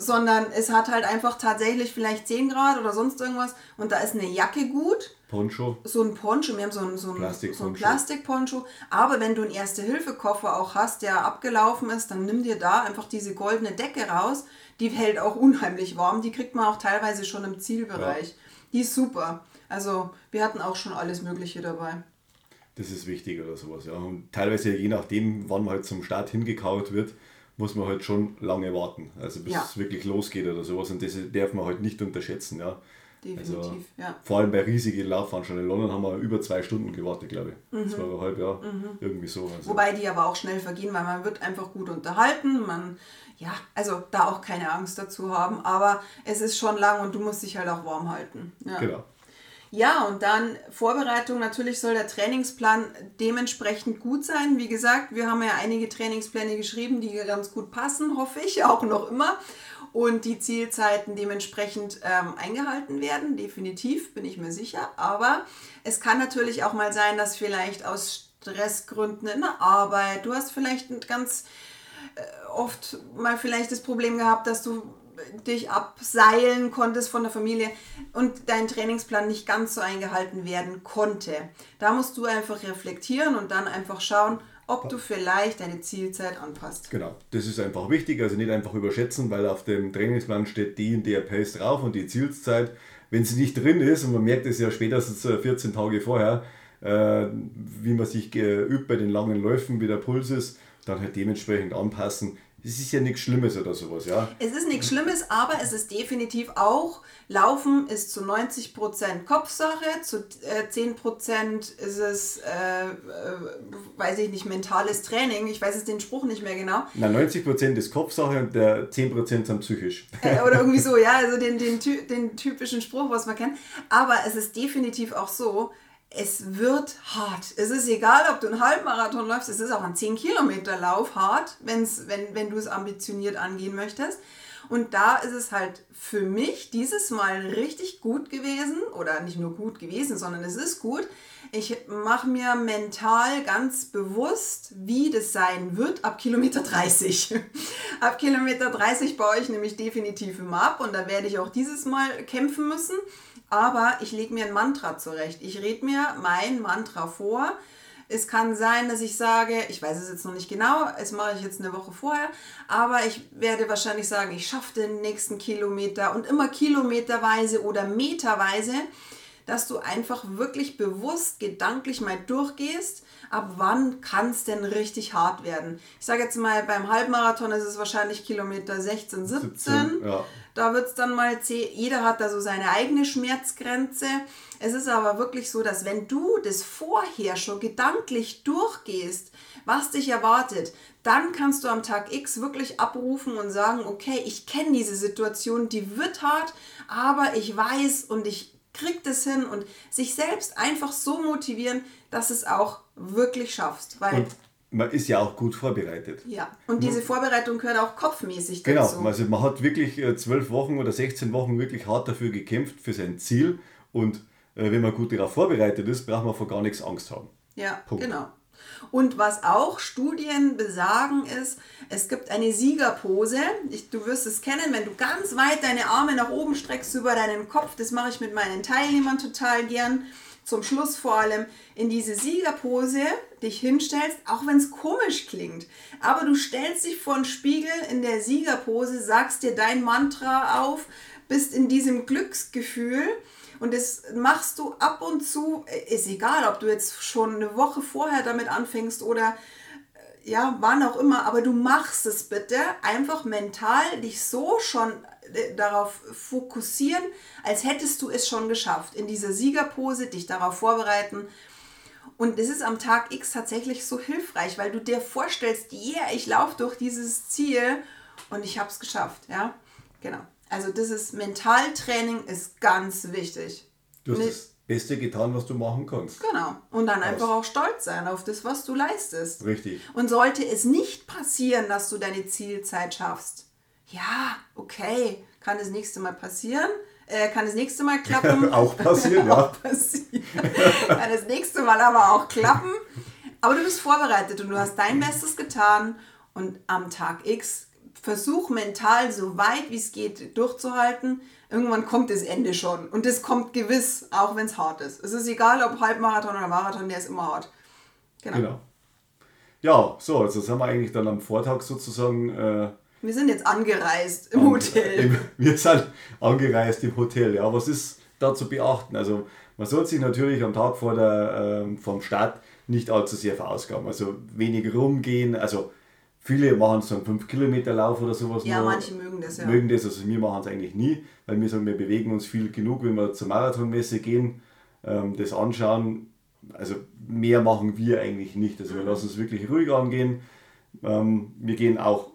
sondern es hat halt einfach tatsächlich vielleicht 10 Grad oder sonst irgendwas und da ist eine Jacke gut. Poncho. So ein Poncho, wir haben so ein, so ein, Plastik so ein Plastikponcho. Aber wenn du einen Erste-Hilfe-Koffer auch hast, der abgelaufen ist, dann nimm dir da einfach diese goldene Decke raus. Die hält auch unheimlich warm. Die kriegt man auch teilweise schon im Zielbereich. Ja. Die ist super. Also wir hatten auch schon alles Mögliche dabei. Das ist wichtig oder sowas, ja. Und teilweise je nachdem, wann man halt zum Start hingekaut wird, muss man halt schon lange warten, also bis ja. es wirklich losgeht oder sowas. Und das darf man halt nicht unterschätzen. Ja. Definitiv, also, ja. Vor allem bei riesigen Laufveranstaltungen. In London haben wir über zwei Stunden gewartet, glaube ich. Mhm. Zweieinhalb Jahre, mhm. irgendwie so. Also. Wobei die aber auch schnell vergehen, weil man wird einfach gut unterhalten. Man, ja, also da auch keine Angst dazu haben. Aber es ist schon lang und du musst dich halt auch warm halten. Ja. Genau. Ja, und dann Vorbereitung. Natürlich soll der Trainingsplan dementsprechend gut sein. Wie gesagt, wir haben ja einige Trainingspläne geschrieben, die ganz gut passen, hoffe ich, auch noch immer. Und die Zielzeiten dementsprechend ähm, eingehalten werden, definitiv, bin ich mir sicher. Aber es kann natürlich auch mal sein, dass vielleicht aus Stressgründen in der Arbeit, du hast vielleicht ganz äh, oft mal vielleicht das Problem gehabt, dass du dich abseilen konntest von der Familie und dein Trainingsplan nicht ganz so eingehalten werden konnte. Da musst du einfach reflektieren und dann einfach schauen, ob du vielleicht deine Zielzeit anpasst. Genau, das ist einfach wichtig, also nicht einfach überschätzen, weil auf dem Trainingsplan steht die und der Pace drauf und die Zielzeit. Wenn sie nicht drin ist, und man merkt es ja spätestens 14 Tage vorher, äh, wie man sich übt bei den langen Läufen, wie der Puls ist, dann halt dementsprechend anpassen es ist ja nichts Schlimmes oder sowas, ja. Es ist nichts Schlimmes, aber es ist definitiv auch, Laufen ist zu 90% Kopfsache, zu äh, 10% ist es, äh, äh, weiß ich nicht, mentales Training. Ich weiß jetzt den Spruch nicht mehr genau. Na, 90% ist Kopfsache und der 10% sind psychisch. Äh, oder irgendwie so, ja, also den, den, den typischen Spruch, was man kennt. Aber es ist definitiv auch so, es wird hart. Es ist egal, ob du einen Halbmarathon läufst, es ist auch ein 10 Kilometer Lauf hart, wenn's, wenn, wenn du es ambitioniert angehen möchtest. Und da ist es halt für mich dieses Mal richtig gut gewesen, oder nicht nur gut gewesen, sondern es ist gut. Ich mache mir mental ganz bewusst, wie das sein wird ab Kilometer 30. ab Kilometer 30 baue ich nämlich definitiv immer ab und da werde ich auch dieses Mal kämpfen müssen. Aber ich lege mir ein Mantra zurecht. Ich rede mir mein Mantra vor es kann sein, dass ich sage, ich weiß es jetzt noch nicht genau, das mache ich jetzt eine Woche vorher, aber ich werde wahrscheinlich sagen, ich schaffe den nächsten Kilometer und immer kilometerweise oder meterweise, dass du einfach wirklich bewusst gedanklich mal durchgehst, ab wann kann es denn richtig hart werden. Ich sage jetzt mal, beim Halbmarathon ist es wahrscheinlich Kilometer 16, 17. 17 ja. Da wird es dann mal zäh. Jeder hat da so seine eigene Schmerzgrenze. Es ist aber wirklich so, dass wenn du das vorher schon gedanklich durchgehst, was dich erwartet, dann kannst du am Tag X wirklich abrufen und sagen, okay, ich kenne diese Situation, die wird hart, aber ich weiß und ich krieg das hin und sich selbst einfach so motivieren, dass es auch wirklich schaffst. Weil und man ist ja auch gut vorbereitet. Ja, und diese Vorbereitung gehört auch kopfmäßig genau, dazu. Genau, also man hat wirklich äh, zwölf Wochen oder 16 Wochen wirklich hart dafür gekämpft, für sein Ziel. Und äh, wenn man gut darauf vorbereitet ist, braucht man vor gar nichts Angst haben. Ja, Punkt. genau. Und was auch Studien besagen ist, es gibt eine Siegerpose. Ich, du wirst es kennen, wenn du ganz weit deine Arme nach oben streckst über deinen Kopf. Das mache ich mit meinen Teilnehmern total gern zum Schluss vor allem in diese Siegerpose dich hinstellst, auch wenn es komisch klingt. Aber du stellst dich vor den Spiegel in der Siegerpose, sagst dir dein Mantra auf, bist in diesem Glücksgefühl und das machst du ab und zu, ist egal, ob du jetzt schon eine Woche vorher damit anfängst oder äh, ja, wann auch immer, aber du machst es bitte einfach mental dich so schon äh, darauf fokussieren, als hättest du es schon geschafft. In dieser Siegerpose dich darauf vorbereiten. Und das ist am Tag X tatsächlich so hilfreich, weil du dir vorstellst, yeah, ich laufe durch dieses Ziel und ich habe es geschafft. Ja, genau. Also das ist Mentaltraining ist ganz wichtig. Du hast das Beste getan, was du machen kannst. Genau. Und dann einfach auch stolz sein auf das, was du leistest. Richtig. Und sollte es nicht passieren, dass du deine Zielzeit schaffst, ja, okay, kann das nächste Mal passieren. Äh, kann das nächste Mal klappen. auch passieren, ja. auch passieren. kann das nächste Mal aber auch klappen. Aber du bist vorbereitet und du hast dein Bestes getan. Und am Tag X versuch mental so weit wie es geht durchzuhalten. Irgendwann kommt das Ende schon. Und das kommt gewiss, auch wenn es hart ist. Es ist egal, ob Halbmarathon oder Marathon, der ist immer hart. Genau. genau. Ja, so, also sind wir eigentlich dann am Vortag sozusagen äh, wir sind jetzt angereist im Hotel. Wir sind angereist im Hotel, ja. Was ist da zu beachten? Also man sollte sich natürlich am Tag vor der, äh, vom Start nicht allzu sehr verausgaben. Also wenig rumgehen, also viele machen so einen 5 Kilometer Lauf oder sowas. Ja, nur, manche mögen das, ja. Mögen das, also wir machen es eigentlich nie, weil wir sagen, wir bewegen uns viel genug, wenn wir zur Marathonmesse gehen, ähm, das anschauen. Also mehr machen wir eigentlich nicht. Also wir lassen es wirklich ruhig angehen. Ähm, wir gehen auch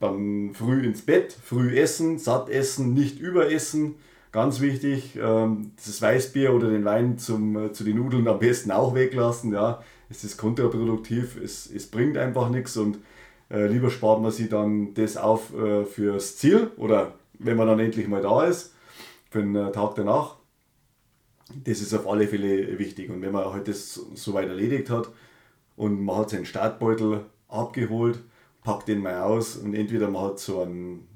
dann früh ins Bett, früh essen, satt essen, nicht überessen. Ganz wichtig, ähm, das Weißbier oder den Wein zum, äh, zu den Nudeln am besten auch weglassen. Ja. Es ist kontraproduktiv, es, es bringt einfach nichts und äh, lieber spart man sich dann das auf äh, fürs Ziel oder wenn man dann endlich mal da ist, für den äh, Tag danach. Das ist auf alle Fälle wichtig und wenn man halt das soweit erledigt hat und man hat seinen Startbeutel abgeholt, pack den mal aus und entweder man hat so einen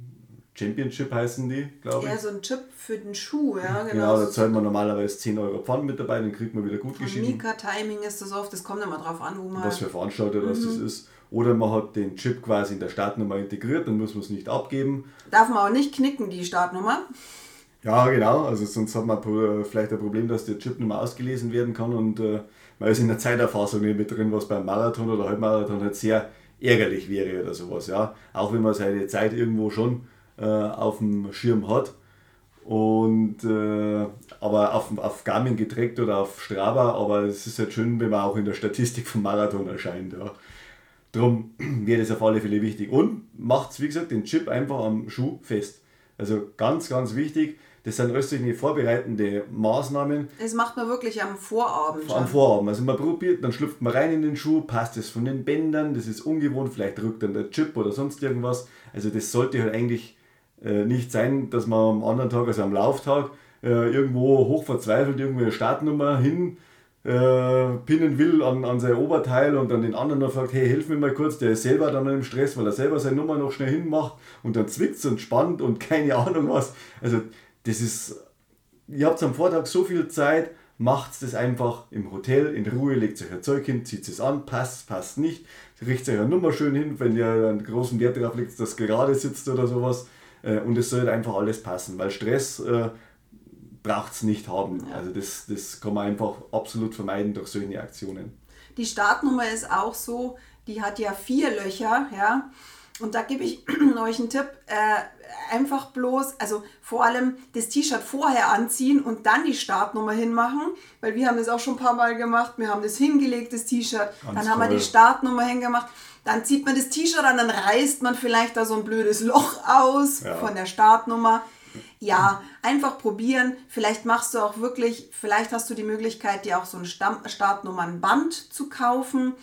Championship heißen die, glaube ich. Ja, so ein Chip für den Schuh, ja, genau. Genau, da zahlt man normalerweise 10 Euro Pfand mit dabei, dann kriegt man wieder gut geschrieben. Mika-Timing ist das oft, das kommt immer drauf an, wo man... Was für Veranstalter mhm. das ist. Oder man hat den Chip quasi in der Startnummer integriert, dann muss man es nicht abgeben. Darf man auch nicht knicken, die Startnummer? Ja, genau, also sonst hat man vielleicht ein Problem, dass der Chip nicht mehr ausgelesen werden kann und äh, man ist in der Zeiterfassung nicht mit drin, was beim Marathon oder Halbmarathon halt sehr ärgerlich wäre oder sowas. Ja? Auch wenn man seine Zeit irgendwo schon äh, auf dem Schirm hat. Und, äh, aber auf, auf Garmin getrackt oder auf Strava, aber es ist halt schön, wenn man auch in der Statistik vom Marathon erscheint. Ja. Darum wäre das auf alle Fälle wichtig. Und macht, wie gesagt, den Chip einfach am Schuh fest. Also ganz, ganz wichtig. Das sind alles solche vorbereitende Maßnahmen. Das macht man wirklich am Vorabend. Am Vorabend. Also man probiert, dann schlüpft man rein in den Schuh, passt es von den Bändern, das ist ungewohnt, vielleicht drückt dann der Chip oder sonst irgendwas. Also das sollte halt eigentlich äh, nicht sein, dass man am anderen Tag, also am Lauftag, äh, irgendwo hoch verzweifelt irgendwo eine Startnummer hin äh, pinnen will an, an sein Oberteil und dann den anderen noch fragt, hey, hilf mir mal kurz, der ist selber dann im Stress, weil er selber seine Nummer noch schnell hinmacht und dann zwickt und spannt und keine Ahnung was. Also das ist, ihr habt am Vortag so viel Zeit, macht das einfach im Hotel in Ruhe, legt euch ein Zeug hin, zieht es an, passt, passt nicht, richtet euch eine Nummer schön hin, wenn ihr einen großen Wert darauf legt, dass gerade sitzt oder sowas. Äh, und es soll einfach alles passen, weil Stress äh, braucht es nicht haben. Ja. Also das, das kann man einfach absolut vermeiden durch solche Aktionen. Die Startnummer ist auch so, die hat ja vier Löcher, ja. Und da gebe ich euch einen Tipp, äh, einfach bloß, also vor allem das T-Shirt vorher anziehen und dann die Startnummer hinmachen, weil wir haben das auch schon ein paar Mal gemacht, wir haben das hingelegt, das T-Shirt, dann toll. haben wir die Startnummer hingemacht, dann zieht man das T-Shirt an, dann reißt man vielleicht da so ein blödes Loch aus ja. von der Startnummer. Ja, einfach probieren. Vielleicht machst du auch wirklich, vielleicht hast du die Möglichkeit, dir auch so ein Startnummernband zu kaufen.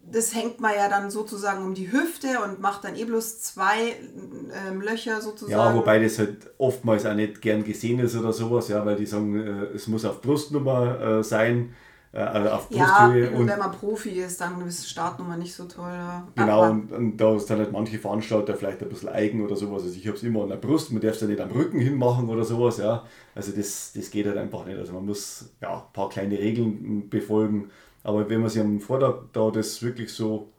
Das hängt man ja dann sozusagen um die Hüfte und macht dann eh bloß zwei ähm, Löcher sozusagen. Ja, wobei das halt oftmals auch nicht gern gesehen ist oder sowas, ja, weil die sagen, äh, es muss auf Brustnummer äh, sein also auf Brusthöhe. Ja, und wenn man Profi ist, dann ist Startnummer nicht so toll. Genau, und, und, da ist dann halt manche Veranstalter vielleicht ein bisschen eigen oder sowas. Also ich habe es immer an der Brust, man darf es ja nicht am Rücken hinmachen oder sowas. Ja. Also das, das geht halt einfach nicht. Also man muss ja, ein paar kleine Regeln befolgen. Aber wenn man sich am Vortag da das wirklich so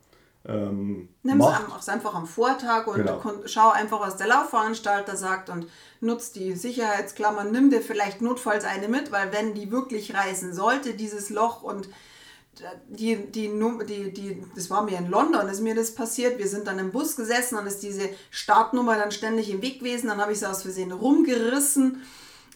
ähm, Nimm es einfach am Vortag und genau. schau einfach, was der Laufveranstalter sagt und nutzt die Sicherheitsklammern. Nimm dir vielleicht notfalls eine mit, weil wenn die wirklich reißen sollte, dieses Loch und die, die, die, die, das war mir in London, ist mir das passiert. Wir sind dann im Bus gesessen und ist diese Startnummer dann ständig im Weg gewesen. Dann habe ich sie aus Versehen rumgerissen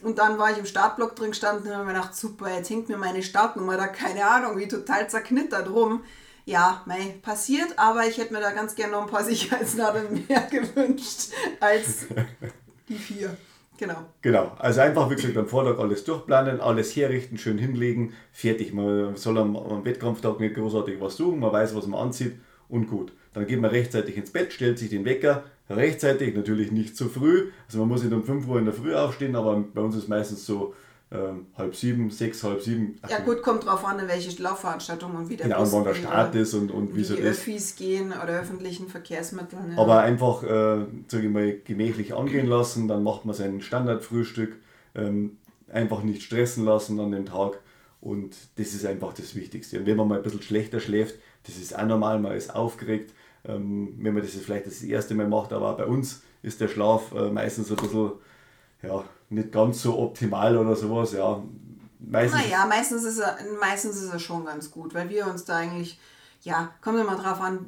und dann war ich im Startblock drin gestanden und habe mir gedacht, super, jetzt hängt mir meine Startnummer da, keine Ahnung, wie total zerknittert rum ja, mei, passiert, aber ich hätte mir da ganz gerne noch ein paar Sicherheitsnadeln mehr gewünscht als die vier. Genau. Genau, also einfach wirklich am Vortag alles durchplanen, alles herrichten, schön hinlegen, fertig. Man soll am, am Wettkampftag nicht großartig was suchen, man weiß, was man anzieht und gut. Dann geht man rechtzeitig ins Bett, stellt sich den Wecker, rechtzeitig, natürlich nicht zu früh. Also man muss nicht um 5 Uhr in der Früh aufstehen, aber bei uns ist meistens so ähm, halb sieben, sechs, halb sieben. Ja gut, kommt drauf an, welche Laufveranstaltung und wie der Genau, Bus wann der Start ist und, und wie, wie so die ist. Öffis gehen oder öffentlichen Verkehrsmitteln. Ja. Aber einfach, äh, sage ich mal, gemächlich angehen lassen, dann macht man sein Standardfrühstück, ähm, einfach nicht stressen lassen an dem Tag und das ist einfach das Wichtigste. Und wenn man mal ein bisschen schlechter schläft, das ist auch normal, man ist aufgeregt, ähm, wenn man das vielleicht das erste Mal macht, aber auch bei uns ist der Schlaf äh, meistens ein bisschen, ja, nicht ganz so optimal oder sowas, ja. Meistens naja, meistens ist, er, meistens ist er schon ganz gut, weil wir uns da eigentlich, ja, kommt immer drauf an,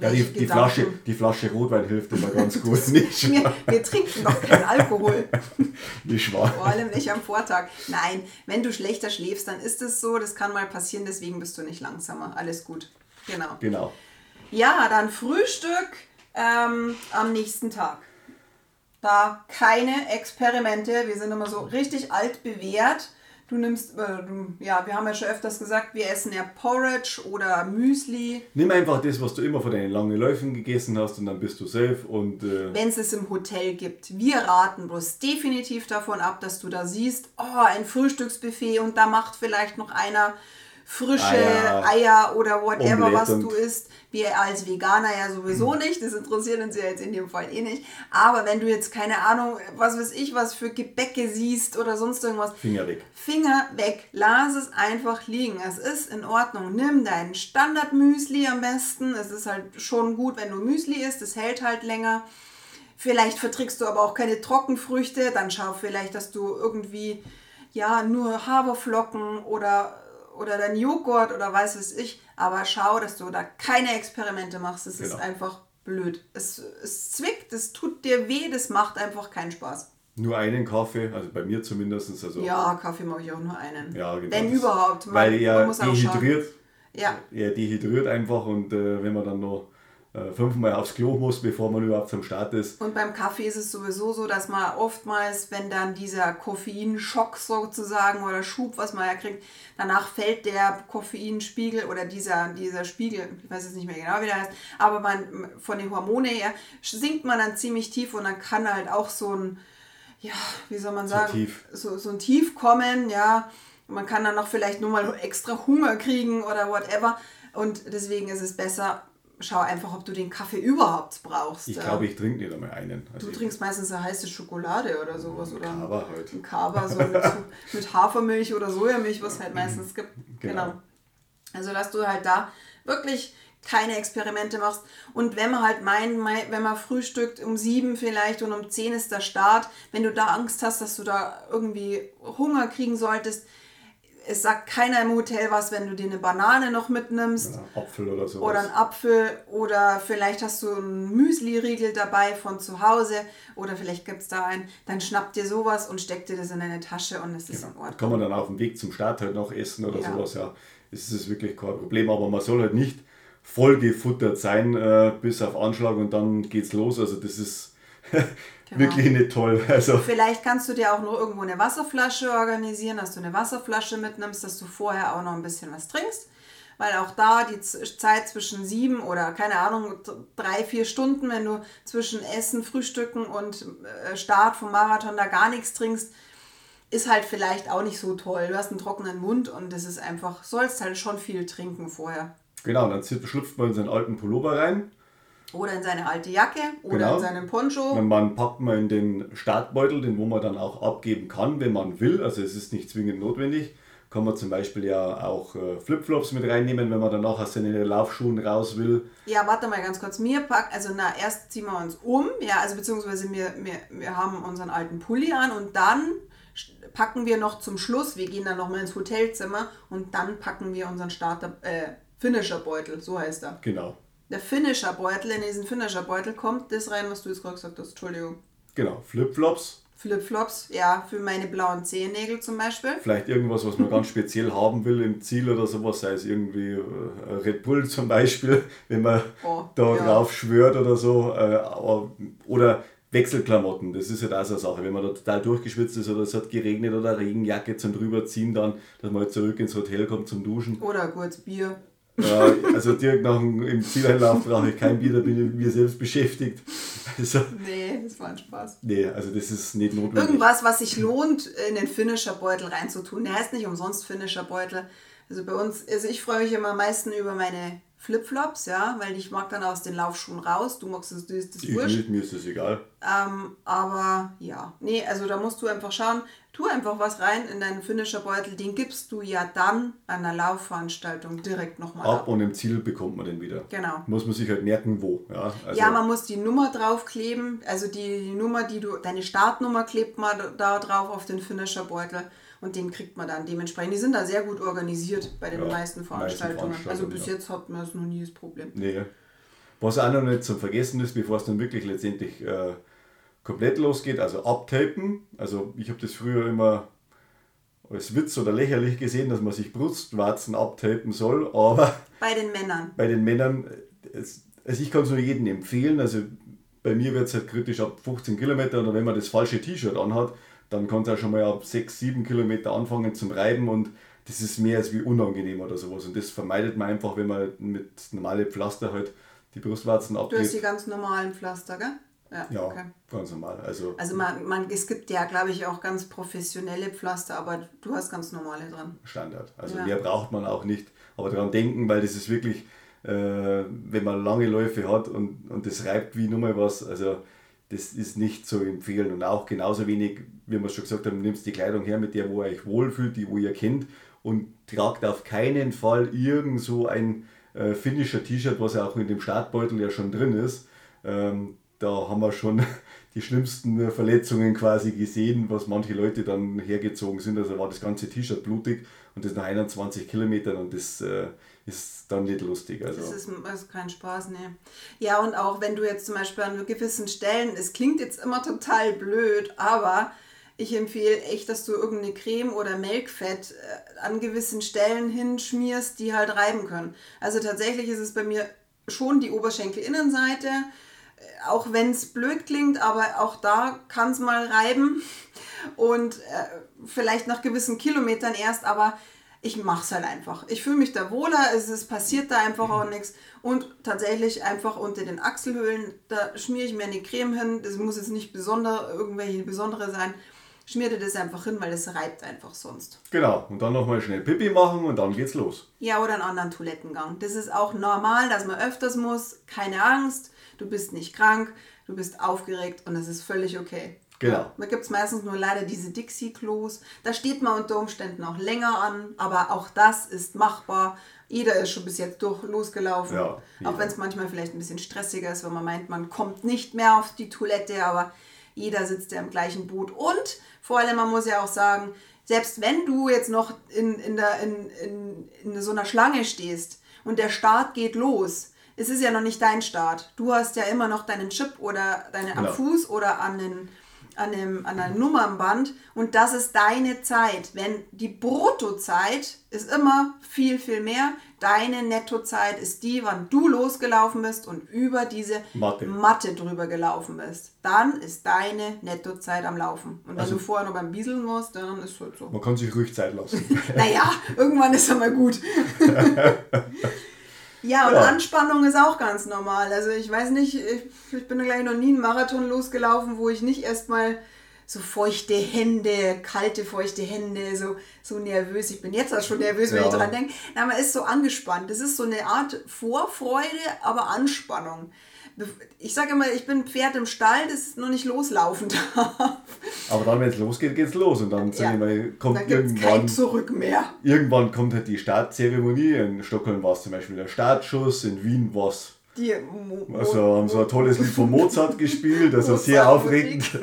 ja, die, die, Flasche, die Flasche Rotwein hilft immer ganz gut. nicht wir, wir, trinken doch keinen Alkohol. nicht wahr? Vor allem nicht am Vortag. Nein, wenn du schlechter schläfst, dann ist es so. Das kann mal passieren, deswegen bist du nicht langsamer. Alles gut. Genau. Genau. Ja, dann Frühstück ähm, am nächsten Tag da keine Experimente. Wir sind immer so richtig alt bewährt. Du nimmst, äh, du, ja, wir haben ja schon öfters gesagt, wir essen ja Porridge oder Müsli. Nimm einfach das, was du immer vor deinen langen Läufen gegessen hast und dann bist du safe und... Äh Wenn es es im Hotel gibt. Wir raten bloß definitiv davon ab, dass du da siehst, oh, ein Frühstücksbuffet und da macht vielleicht noch einer frische Eier, Eier oder whatever, Omelette was du isst. Wir als Veganer ja sowieso hm. nicht, das interessiert uns ja jetzt in dem Fall eh nicht. Aber wenn du jetzt keine Ahnung, was weiß ich, was für Gebäcke siehst oder sonst irgendwas. Finger weg. Finger weg. Lass es einfach liegen. Es ist in Ordnung. Nimm deinen Standard-Müsli am besten. Es ist halt schon gut, wenn du Müsli isst. Es hält halt länger. Vielleicht verträgst du aber auch keine Trockenfrüchte. Dann schau vielleicht, dass du irgendwie ja nur Haferflocken oder oder dein Joghurt oder weiß was ich, aber schau, dass du da keine Experimente machst. Es genau. ist einfach blöd. Es, es zwickt, es tut dir weh, das macht einfach keinen Spaß. Nur einen Kaffee, also bei mir zumindest. Also ja, Kaffee mache ich auch nur einen. Ja, genau. Wenn überhaupt. Man, weil er dehydriert. Ja. Er dehydriert einfach und äh, wenn man dann noch fünfmal aufs Klo muss, bevor man überhaupt zum Start ist. Und beim Kaffee ist es sowieso so, dass man oftmals, wenn dann dieser Koffeinschock sozusagen oder Schub, was man ja kriegt, danach fällt der Koffeinspiegel oder dieser, dieser Spiegel, ich weiß jetzt nicht mehr genau, wie der heißt, aber man, von den Hormone her sinkt man dann ziemlich tief und dann kann halt auch so ein, ja, wie soll man sagen, so, tief. so, so ein Tief kommen, ja. Man kann dann noch vielleicht nur mal extra Hunger kriegen oder whatever. Und deswegen ist es besser, schau einfach, ob du den Kaffee überhaupt brauchst. Ich glaube, ich trinke nicht einmal einen. Also du trinkst meistens eine heiße Schokolade oder sowas. Oder Kaba halt. Ein Kaba, so mit, mit, Hafermilch oder Sojamilch, was halt meistens gibt. Genau. genau. Also, dass du halt da wirklich keine Experimente machst. Und wenn man halt meint, wenn man frühstückt um sieben vielleicht und um zehn ist der Start, wenn du da Angst hast, dass du da irgendwie Hunger kriegen solltest, es sagt keiner im Hotel was, wenn du dir eine Banane noch mitnimmst. Ja, Apfel oder so. Oder ein Apfel. Oder vielleicht hast du einen Müsli-Riegel dabei von zu Hause. Oder vielleicht gibt es da einen. Dann schnapp dir sowas und steck dir das in deine Tasche und es ist genau. in Ordnung. Kann man dann auf dem Weg zum Start halt noch essen oder ja. sowas. Ja, das ist wirklich kein Problem. Aber man soll halt nicht vollgefuttert sein äh, bis auf Anschlag und dann geht's los. Also das ist Genau. Wirklich nicht toll. Also. Vielleicht kannst du dir auch noch irgendwo eine Wasserflasche organisieren, dass du eine Wasserflasche mitnimmst, dass du vorher auch noch ein bisschen was trinkst. Weil auch da die Zeit zwischen sieben oder keine Ahnung, drei, vier Stunden, wenn du zwischen Essen, Frühstücken und äh, Start vom Marathon da gar nichts trinkst, ist halt vielleicht auch nicht so toll. Du hast einen trockenen Mund und das ist einfach, sollst halt schon viel trinken vorher. Genau, dann schlüpft man in seinen alten Pullover rein oder in seine alte Jacke oder genau. in seinen Poncho. Und man packt man in den Startbeutel, den wo man dann auch abgeben kann, wenn man will. Also es ist nicht zwingend notwendig. Kann man zum Beispiel ja auch äh, Flipflops mit reinnehmen, wenn man danach aus seinen Laufschuhen raus will. Ja, warte mal ganz kurz. Mir packt, also na, erst ziehen wir uns um, ja, also beziehungsweise wir, wir, wir haben unseren alten Pulli an und dann packen wir noch zum Schluss, wir gehen dann nochmal ins Hotelzimmer und dann packen wir unseren Starter, äh, Finisher-Beutel, so heißt er. Genau der Finisher-Beutel, in diesen Finisher-Beutel kommt das rein, was du jetzt gerade gesagt hast. Entschuldigung. Genau, Flipflops. Flipflops, ja, für meine blauen Zehennägel zum Beispiel. Vielleicht irgendwas, was man ganz speziell haben will im Ziel oder sowas, sei es irgendwie äh, Red Bull zum Beispiel, wenn man oh, da ja. drauf schwört oder so. Äh, oder Wechselklamotten, das ist halt auch so eine Sache. Wenn man da total durchgeschwitzt ist oder es hat geregnet oder Regenjacke zum drüberziehen, dann, dass man halt zurück ins Hotel kommt zum Duschen. Oder kurz Bier. Ja, also direkt nach dem im Zieleinlauf brauche ich kein Bier, da bin ich mit mir selbst beschäftigt. Also, nee, das war ein Spaß. Nee, also das ist nicht notwendig. Irgendwas, was sich lohnt, in den Finisher-Beutel reinzutun. Der heißt nicht umsonst Finisher-Beutel. Also bei uns, also ich freue mich immer am meisten über meine Flipflops, ja, weil ich mag dann aus den Laufschuhen raus. Du magst das, das, das ich wurscht. Nicht, mir ist das egal. Ähm, aber ja, nee, also da musst du einfach schauen, tu einfach was rein in deinen Finisher-Beutel, den gibst du ja dann an der Laufveranstaltung direkt nochmal ab. Ab und im Ziel bekommt man den wieder. Genau. Muss man sich halt merken, wo. Ja, also ja man muss die Nummer draufkleben, also die, die Nummer, die du, deine Startnummer klebt man da drauf auf den Finisher-Beutel und den kriegt man dann dementsprechend. Die sind da sehr gut organisiert bei den ja, meisten, Veranstaltungen. meisten, Veranstaltungen. Also bis ja. jetzt hat man es noch nie das Problem. Nee. Was auch noch nicht zum Vergessen ist, bevor es dann wirklich letztendlich äh, komplett losgeht, also abtapen. Also ich habe das früher immer als Witz oder lächerlich gesehen, dass man sich Brustwarzen abtapen soll, aber... Bei den Männern. Bei den Männern, also ich kann es nur jedem empfehlen, also bei mir wird es halt kritisch ab 15 Kilometer oder wenn man das falsche T-Shirt anhat, dann kann es auch schon mal ab 6, 7 Kilometer anfangen zum Reiben und das ist mehr als wie unangenehm oder sowas. Und das vermeidet man einfach, wenn man mit normalen Pflaster halt die Brustwarzen abgeht. Du hast die ganz normalen Pflaster, gell? Ja, ja okay. ganz normal. Also, also man, man, es gibt ja, glaube ich, auch ganz professionelle Pflaster, aber du hast ganz normale dran. Standard. Also ja. mehr braucht man auch nicht. Aber daran denken, weil das ist wirklich, äh, wenn man lange Läufe hat und, und das reibt wie nur mal was, also das ist nicht zu empfehlen. Und auch genauso wenig, wie wir schon gesagt haben, nimmst die Kleidung her, mit der wo ihr euch wohlfühlt, die wo ihr kennt und tragt auf keinen Fall irgend so ein äh, finnischer T-Shirt, was ja auch in dem Startbeutel ja schon drin ist. Ähm, da haben wir schon die schlimmsten Verletzungen quasi gesehen, was manche Leute dann hergezogen sind. Also war das ganze T-Shirt blutig und das nach 21 Kilometern und das äh, ist dann nicht lustig. Also. Das, ist, ist kein Spaß, ne. Ja, und auch wenn du jetzt zum Beispiel an gewissen Stellen, es klingt jetzt immer total blöd, aber ich empfehle echt, dass du irgendeine Creme oder Melkfett äh, an gewissen Stellen hinschmierst, die halt reiben können. Also tatsächlich ist es bei mir schon die Oberschenkelinnenseite, auch wenn es blöd klingt, aber auch da kann es mal reiben und äh, vielleicht nach gewissen Kilometern erst, aber ich mache es halt einfach. Ich fühle mich da wohler, es, es passiert da einfach auch nichts. Und tatsächlich einfach unter den Achselhöhlen, da schmiere ich mir eine Creme hin. Das muss jetzt nicht besonder, irgendwelche besondere sein. Schmier dir das einfach hin, weil es reibt einfach sonst. Genau, und dann nochmal schnell Pipi machen und dann geht's los. Ja, oder einen anderen Toilettengang. Das ist auch normal, dass man öfters muss. Keine Angst, du bist nicht krank, du bist aufgeregt und es ist völlig okay. Genau. Da gibt es meistens nur leider diese Dixie-Klos. Da steht man unter Umständen auch länger an, aber auch das ist machbar. Jeder ist schon bis jetzt durch losgelaufen. Ja, auch wenn es manchmal vielleicht ein bisschen stressiger ist, wenn man meint, man kommt nicht mehr auf die Toilette, aber jeder sitzt ja im gleichen Boot. Und vor allem, man muss ja auch sagen, selbst wenn du jetzt noch in, in, der, in, in, in so einer Schlange stehst und der Start geht los, es ist ja noch nicht dein Start. Du hast ja immer noch deinen Chip oder deine am genau. Fuß oder an den an einem, an einem Nummernband und das ist deine Zeit. Wenn die Bruttozeit ist immer viel, viel mehr. Deine Nettozeit ist die, wann du losgelaufen bist und über diese Matte, Matte drüber gelaufen bist. Dann ist deine Nettozeit am Laufen. Und wenn also, du vorher noch beim Bieseln musst, dann ist es halt so. Man kann sich ruhig Zeit lassen. naja, irgendwann ist er mal gut. Ja, und ja. Anspannung ist auch ganz normal. Also ich weiß nicht, ich, ich bin gleich noch nie einen Marathon losgelaufen, wo ich nicht erstmal so feuchte Hände, kalte, feuchte Hände, so, so nervös. Ich bin jetzt auch schon nervös, wenn ja. ich dran denke. Na, man ist so angespannt. Das ist so eine Art Vorfreude, aber Anspannung ich sage immer, ich bin ein Pferd im Stall, das noch nicht loslaufen darf. Aber dann, wenn es losgeht, geht es los. Und dann, ja, mal, kommt dann irgendwann. Zurück mehr. Irgendwann kommt halt die Startzeremonie. In Stockholm war es zum Beispiel der Startschuss, in Wien war es die also haben so ein tolles Lied von Mozart gespielt, also sehr aufregend.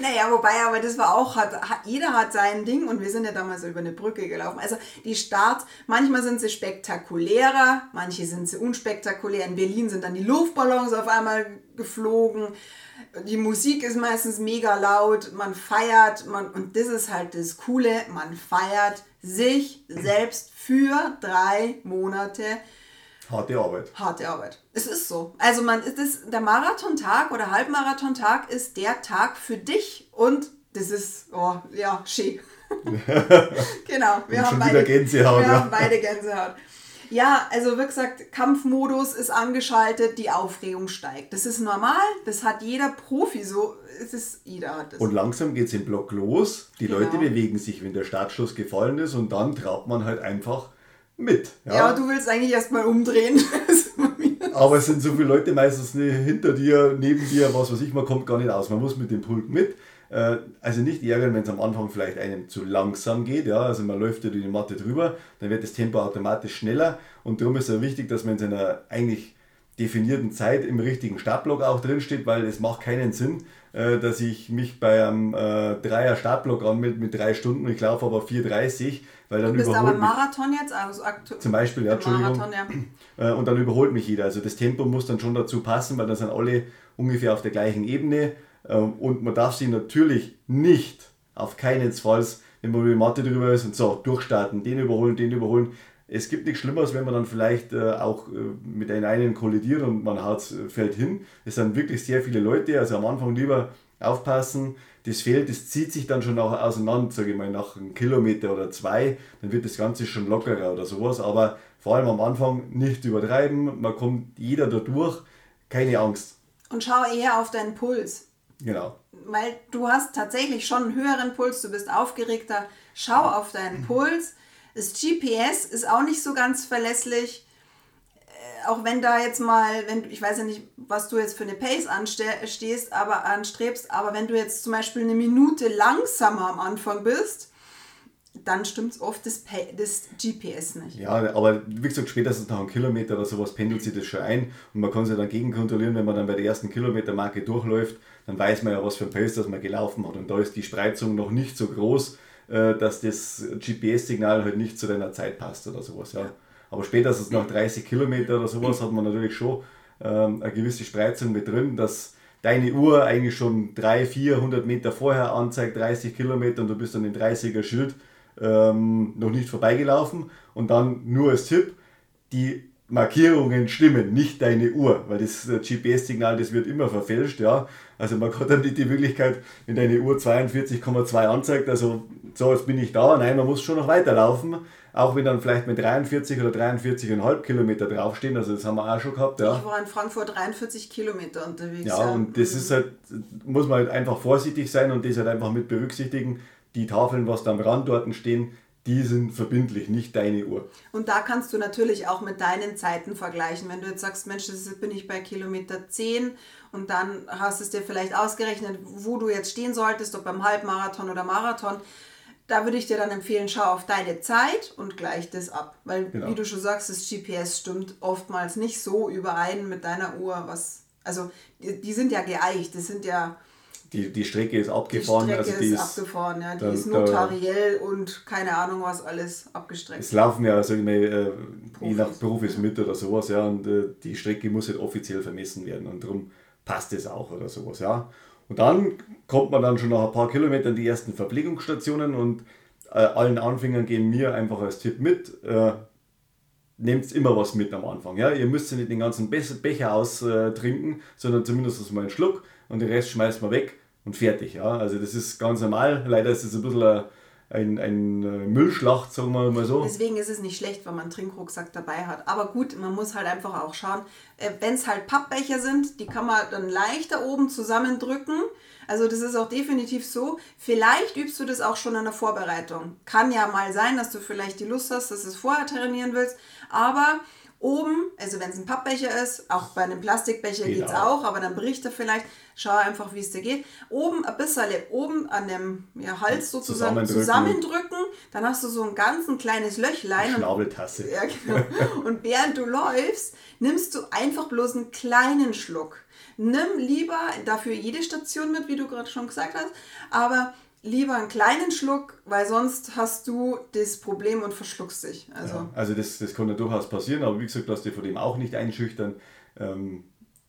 naja, wobei, aber das war auch, hat, jeder hat sein Ding und wir sind ja damals über eine Brücke gelaufen. Also die Starts, manchmal sind sie spektakulärer, manche sind sie unspektakulär. In Berlin sind dann die Luftballons auf einmal geflogen. Die Musik ist meistens mega laut, man feiert, man, und das ist halt das Coole, man feiert sich selbst für drei Monate Harte Arbeit. Harte Arbeit. Es ist so. Also man ist es, der Marathontag oder Halbmarathontag ist der Tag für dich und das ist, oh ja, schön. genau, wir, haben beide, Gänsehaut, wir ja. haben beide Gänsehaut. Ja, also wie gesagt, Kampfmodus ist angeschaltet, die Aufregung steigt. Das ist normal, das hat jeder Profi so. Es ist jeder hat das. Und langsam geht es im Block los. Die genau. Leute bewegen sich, wenn der Startschuss gefallen ist und dann traut man halt einfach mit. Ja, ja du willst eigentlich erstmal umdrehen. Aber es sind so viele Leute meistens hinter dir, neben dir, was weiß ich, man kommt gar nicht aus. Man muss mit dem Pulk mit. Äh, also nicht ärgern, wenn es am Anfang vielleicht einem zu langsam geht. Ja? Also man läuft ja die Matte drüber, dann wird das Tempo automatisch schneller. Und darum ist es ja wichtig, dass man in seiner eigentlich definierten Zeit im richtigen Startblock auch drinsteht, weil es macht keinen Sinn, äh, dass ich mich bei einem äh, Dreier Startblock anmelde mit drei Stunden, ich laufe aber 4,30, weil dann du bist aber Marathon jetzt, also aktuell. Zum Beispiel, ja, Entschuldigung. Marathon, ja. Äh, und dann überholt mich jeder. Also das Tempo muss dann schon dazu passen, weil dann sind alle ungefähr auf der gleichen Ebene. Ähm, und man darf sich natürlich nicht auf keinen Fall, wenn man über die Matte drüber ist und so, durchstarten, den überholen, den überholen. Es gibt nichts Schlimmeres, wenn man dann vielleicht äh, auch äh, mit einem einen kollidiert und man haut, fällt hin. Es sind wirklich sehr viele Leute, also am Anfang lieber aufpassen, das Feld, das zieht sich dann schon auch auseinander, sage ich mal, nach einem Kilometer oder zwei, dann wird das Ganze schon lockerer oder sowas, aber vor allem am Anfang nicht übertreiben, man kommt jeder da durch, keine Angst. Und schau eher auf deinen Puls. Genau. Weil du hast tatsächlich schon einen höheren Puls, du bist aufgeregter, schau auf deinen Puls. Das GPS ist auch nicht so ganz verlässlich auch wenn da jetzt mal, wenn ich weiß ja nicht, was du jetzt für eine Pace anstehst, aber anstrebst, aber wenn du jetzt zum Beispiel eine Minute langsamer am Anfang bist, dann stimmt es oft das, das, GPS nicht. Ja, aber wie gesagt, spätestens nach einem Kilometer oder sowas pendelt sich das schon ein und man kann sich dann gegenkontrollieren, wenn man dann bei der ersten Kilometermarke durchläuft, dann weiß man ja, was für ein Pace das man gelaufen hat und da ist die Spreizung noch nicht so groß, äh, dass das GPS-Signal halt nicht zu deiner Zeit passt oder sowas. Ja. Aber spätestens nach 30 Kilometer oder sowas hat man natürlich schon ähm, eine gewisse Spreizung mit drin, dass deine Uhr eigentlich schon 300, 400 Meter vorher anzeigt, 30 Kilometer und du bist dann im 30er Schild ähm, noch nicht vorbeigelaufen. Und dann nur als Tipp, die Markierungen stimmen, nicht deine Uhr, weil das GPS-Signal, das wird immer verfälscht, ja. Also man hat dann nicht die Möglichkeit, wenn deine Uhr 42,2 anzeigt, also so, jetzt bin ich da, nein, man muss schon noch weiterlaufen, auch wenn dann vielleicht mit 43 oder 43,5 Kilometer draufstehen, also das haben wir auch schon gehabt, ja. Ich war in Frankfurt 43 Kilometer unterwegs. Ja, ja. und das mhm. ist halt, muss man halt einfach vorsichtig sein und das halt einfach mit berücksichtigen, die Tafeln, was da am Rand dort stehen, die sind verbindlich, nicht deine Uhr. Und da kannst du natürlich auch mit deinen Zeiten vergleichen. Wenn du jetzt sagst, Mensch, das bin ich bei Kilometer 10 und dann hast du es dir vielleicht ausgerechnet, wo du jetzt stehen solltest, ob beim Halbmarathon oder Marathon, da würde ich dir dann empfehlen, schau auf deine Zeit und gleich das ab. Weil, genau. wie du schon sagst, das GPS stimmt oftmals nicht so überein mit deiner Uhr, was, also die, die sind ja geeicht, das sind ja die, die Strecke ist abgefahren. Die Strecke also die ist, ist abgefahren, ja. Die da, ist notariell da, und keine Ahnung was alles abgestreckt. Es laufen ja, also äh, je nach Profis mit oder sowas, ja, und äh, die Strecke muss halt offiziell vermessen werden und darum passt es auch oder sowas, ja. Und dann kommt man dann schon nach ein paar Kilometern die ersten Verpflegungsstationen und äh, allen Anfängern geben mir einfach als Tipp mit, äh, nehmt immer was mit am Anfang. Ja? Ihr müsst ja nicht den ganzen Becher austrinken, sondern zumindest mal einen Schluck und den Rest schmeißt man weg und fertig. Ja? Also das ist ganz normal. Leider ist es ein bisschen ein, ein, äh, Müllschlacht, sagen wir mal so. Deswegen ist es nicht schlecht, wenn man einen Trinkrucksack dabei hat. Aber gut, man muss halt einfach auch schauen, äh, wenn es halt Pappbecher sind, die kann man dann leichter oben zusammendrücken. Also das ist auch definitiv so. Vielleicht übst du das auch schon in der Vorbereitung. Kann ja mal sein, dass du vielleicht die Lust hast, dass du es vorher trainieren willst. Aber oben, also wenn es ein Pappbecher ist, auch bei einem Plastikbecher geht es auch, aber dann bricht er vielleicht. Schau einfach, wie es dir geht. Oben ein bisschen oben an dem ja, Hals sozusagen zusammendrücken. zusammendrücken. Dann hast du so ein ganz ein kleines Löchlein. Schnabeltasse. Und, ja, genau. und während du läufst, nimmst du einfach bloß einen kleinen Schluck. Nimm lieber dafür jede Station mit, wie du gerade schon gesagt hast, aber lieber einen kleinen Schluck, weil sonst hast du das Problem und verschluckst dich. Also, ja, also das, das kann ja durchaus passieren, aber wie gesagt, lass dir von dem auch nicht einschüchtern. Ähm,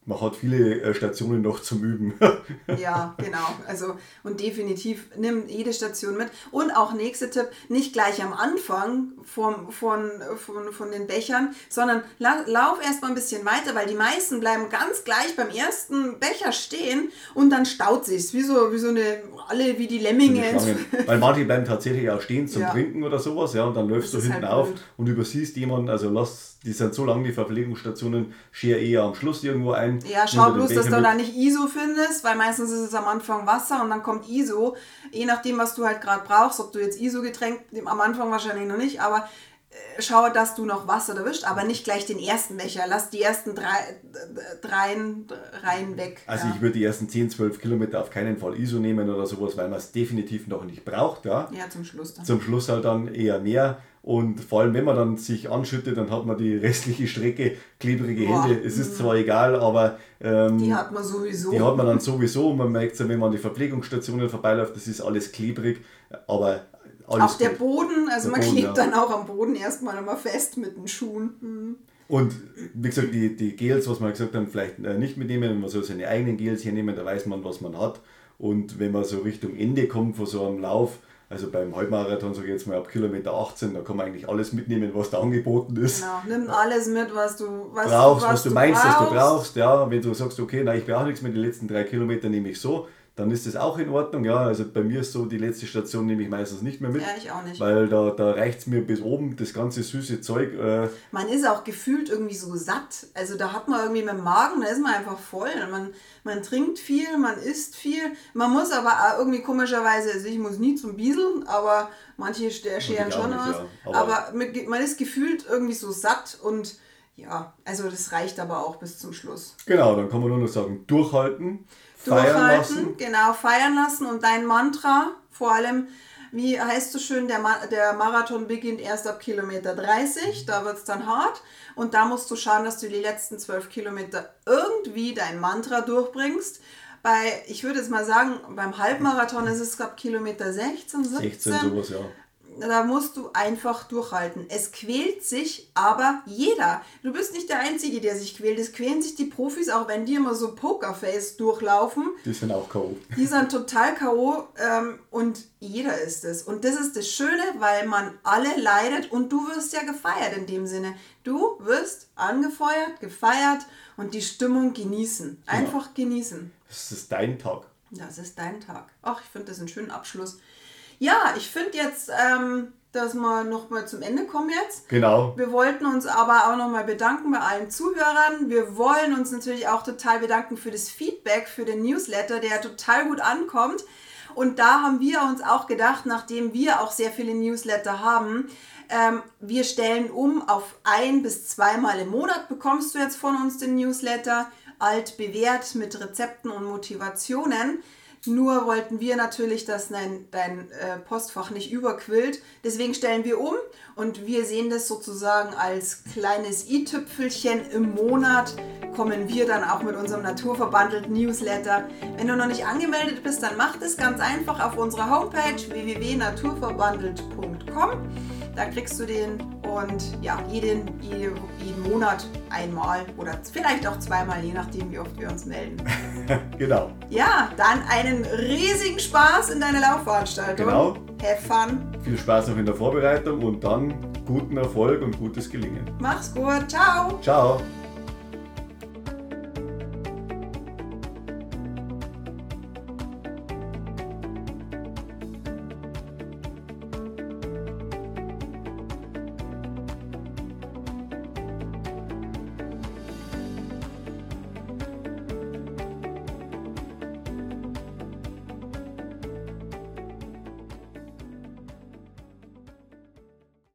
man hat viele äh, Stationen noch zum Üben. ja, genau. Also und definitiv nimm jede Station mit. Und auch nächster Tipp, nicht gleich am Anfang vom, von, von, von den Bechern, sondern la, lauf erst mal ein bisschen weiter, weil die meisten bleiben ganz gleich beim ersten Becher stehen und dann staut sich's. Wie so, wie so eine, alle wie die Lemminge. weil manche bleiben tatsächlich auch stehen zum ja. Trinken oder sowas, ja, und dann läufst das du hinten halt auf und übersiehst jemanden, also lass die sind so lange, die Verpflegungsstationen, schier eher am Schluss irgendwo ein. Ja, schau bloß, dass du da nicht ISO findest, weil meistens ist es am Anfang Wasser und dann kommt ISO. Je nachdem, was du halt gerade brauchst, ob du jetzt ISO-Getränk, am Anfang wahrscheinlich noch nicht, aber äh, schau, dass du noch Wasser erwischt, aber nicht gleich den ersten Becher. Lass die ersten drei, drei Reihen weg. Also ja. ich würde die ersten 10, 12 Kilometer auf keinen Fall ISO nehmen oder sowas, weil man es definitiv noch nicht braucht. Ja, ja zum Schluss dann. Zum Schluss halt dann eher mehr. Und vor allem, wenn man dann sich anschüttet, dann hat man die restliche Strecke klebrige Boah. Hände. Es ist zwar egal, aber ähm, die hat man sowieso. Die hat man dann sowieso. Und man merkt es ja, wenn man an die Verpflegungsstationen vorbeiläuft, das ist alles klebrig. Aber alles auch der Boden, also der man Boden, klebt ja. dann auch am Boden erstmal immer fest mit den Schuhen. Mhm. Und wie gesagt, die, die Gels, was man gesagt hat, vielleicht äh, nicht mitnehmen, man soll seine eigenen Gels hier nehmen, da weiß man, was man hat. Und wenn man so Richtung Ende kommt von so einem Lauf, also beim Halbmarathon, sage ich jetzt mal ab Kilometer 18, da kann man eigentlich alles mitnehmen, was da angeboten ist. Genau, nimm alles mit, was du was brauchst, was, was du, meinst, brauchst. dass du brauchst. Ja, wenn du sagst, okay, na, ich brauche nichts mehr, die letzten drei Kilometer nehme ich so, dann ist das auch in Ordnung. Ja, also bei mir ist so, die letzte Station nehme ich meistens nicht mehr mit. Ja, ich auch nicht. Weil da, da reicht es mir bis oben, das ganze süße Zeug. Äh man ist auch gefühlt irgendwie so satt. Also da hat man irgendwie mit dem Magen, da ist man einfach voll. Man, man trinkt viel, man isst viel. Man muss aber auch irgendwie komischerweise, also ich muss nie zum Bieseln, aber manche scheren schon aus. Ja. Aber, aber mit, man ist gefühlt irgendwie so satt und ja, also das reicht aber auch bis zum Schluss. Genau, dann kann man nur noch sagen, durchhalten feiern lassen. genau, feiern lassen und dein Mantra, vor allem, wie heißt so schön, der, Ma der Marathon beginnt erst ab Kilometer 30, da wird es dann hart und da musst du schauen, dass du die letzten 12 Kilometer irgendwie dein Mantra durchbringst. Bei, ich würde jetzt mal sagen, beim Halbmarathon ist es ab Kilometer 16, 17. 16 sowas, ja da musst du einfach durchhalten. Es quält sich aber jeder. Du bist nicht der Einzige, der sich quält. Es quälen sich die Profis, auch wenn die immer so Pokerface durchlaufen. Die sind auch K.O. Die sind total K.O. Ähm, und jeder ist es. Und das ist das Schöne, weil man alle leidet und du wirst ja gefeiert in dem Sinne. Du wirst angefeuert, gefeiert und die Stimmung genießen. Einfach genau. genießen. Das ist dein Tag. Das ist dein Tag. Ach, ich finde das einen schönen Abschluss. Ja, ich finde jetzt, ähm, dass wir nochmal zum Ende kommen jetzt. Genau. Wir wollten uns aber auch nochmal bedanken bei allen Zuhörern. Wir wollen uns natürlich auch total bedanken für das Feedback, für den Newsletter, der total gut ankommt. Und da haben wir uns auch gedacht, nachdem wir auch sehr viele Newsletter haben, ähm, wir stellen um auf ein bis zweimal im Monat bekommst du jetzt von uns den Newsletter alt bewährt mit Rezepten und Motivationen. Nur wollten wir natürlich, dass dein, dein äh, Postfach nicht überquillt. Deswegen stellen wir um und wir sehen das sozusagen als kleines i-Tüpfelchen im Monat. Kommen wir dann auch mit unserem Naturverbandelt Newsletter. Wenn du noch nicht angemeldet bist, dann mach das ganz einfach auf unserer Homepage www.naturverbandelt.com. Da kriegst du den und ja, jeden, jeden, jeden Monat einmal oder vielleicht auch zweimal, je nachdem, wie oft wir uns melden. genau. Ja, dann einen riesigen Spaß in deiner Laufveranstaltung. Genau. Have fun. Viel Spaß noch in der Vorbereitung und dann guten Erfolg und gutes Gelingen. Mach's gut. Ciao. Ciao.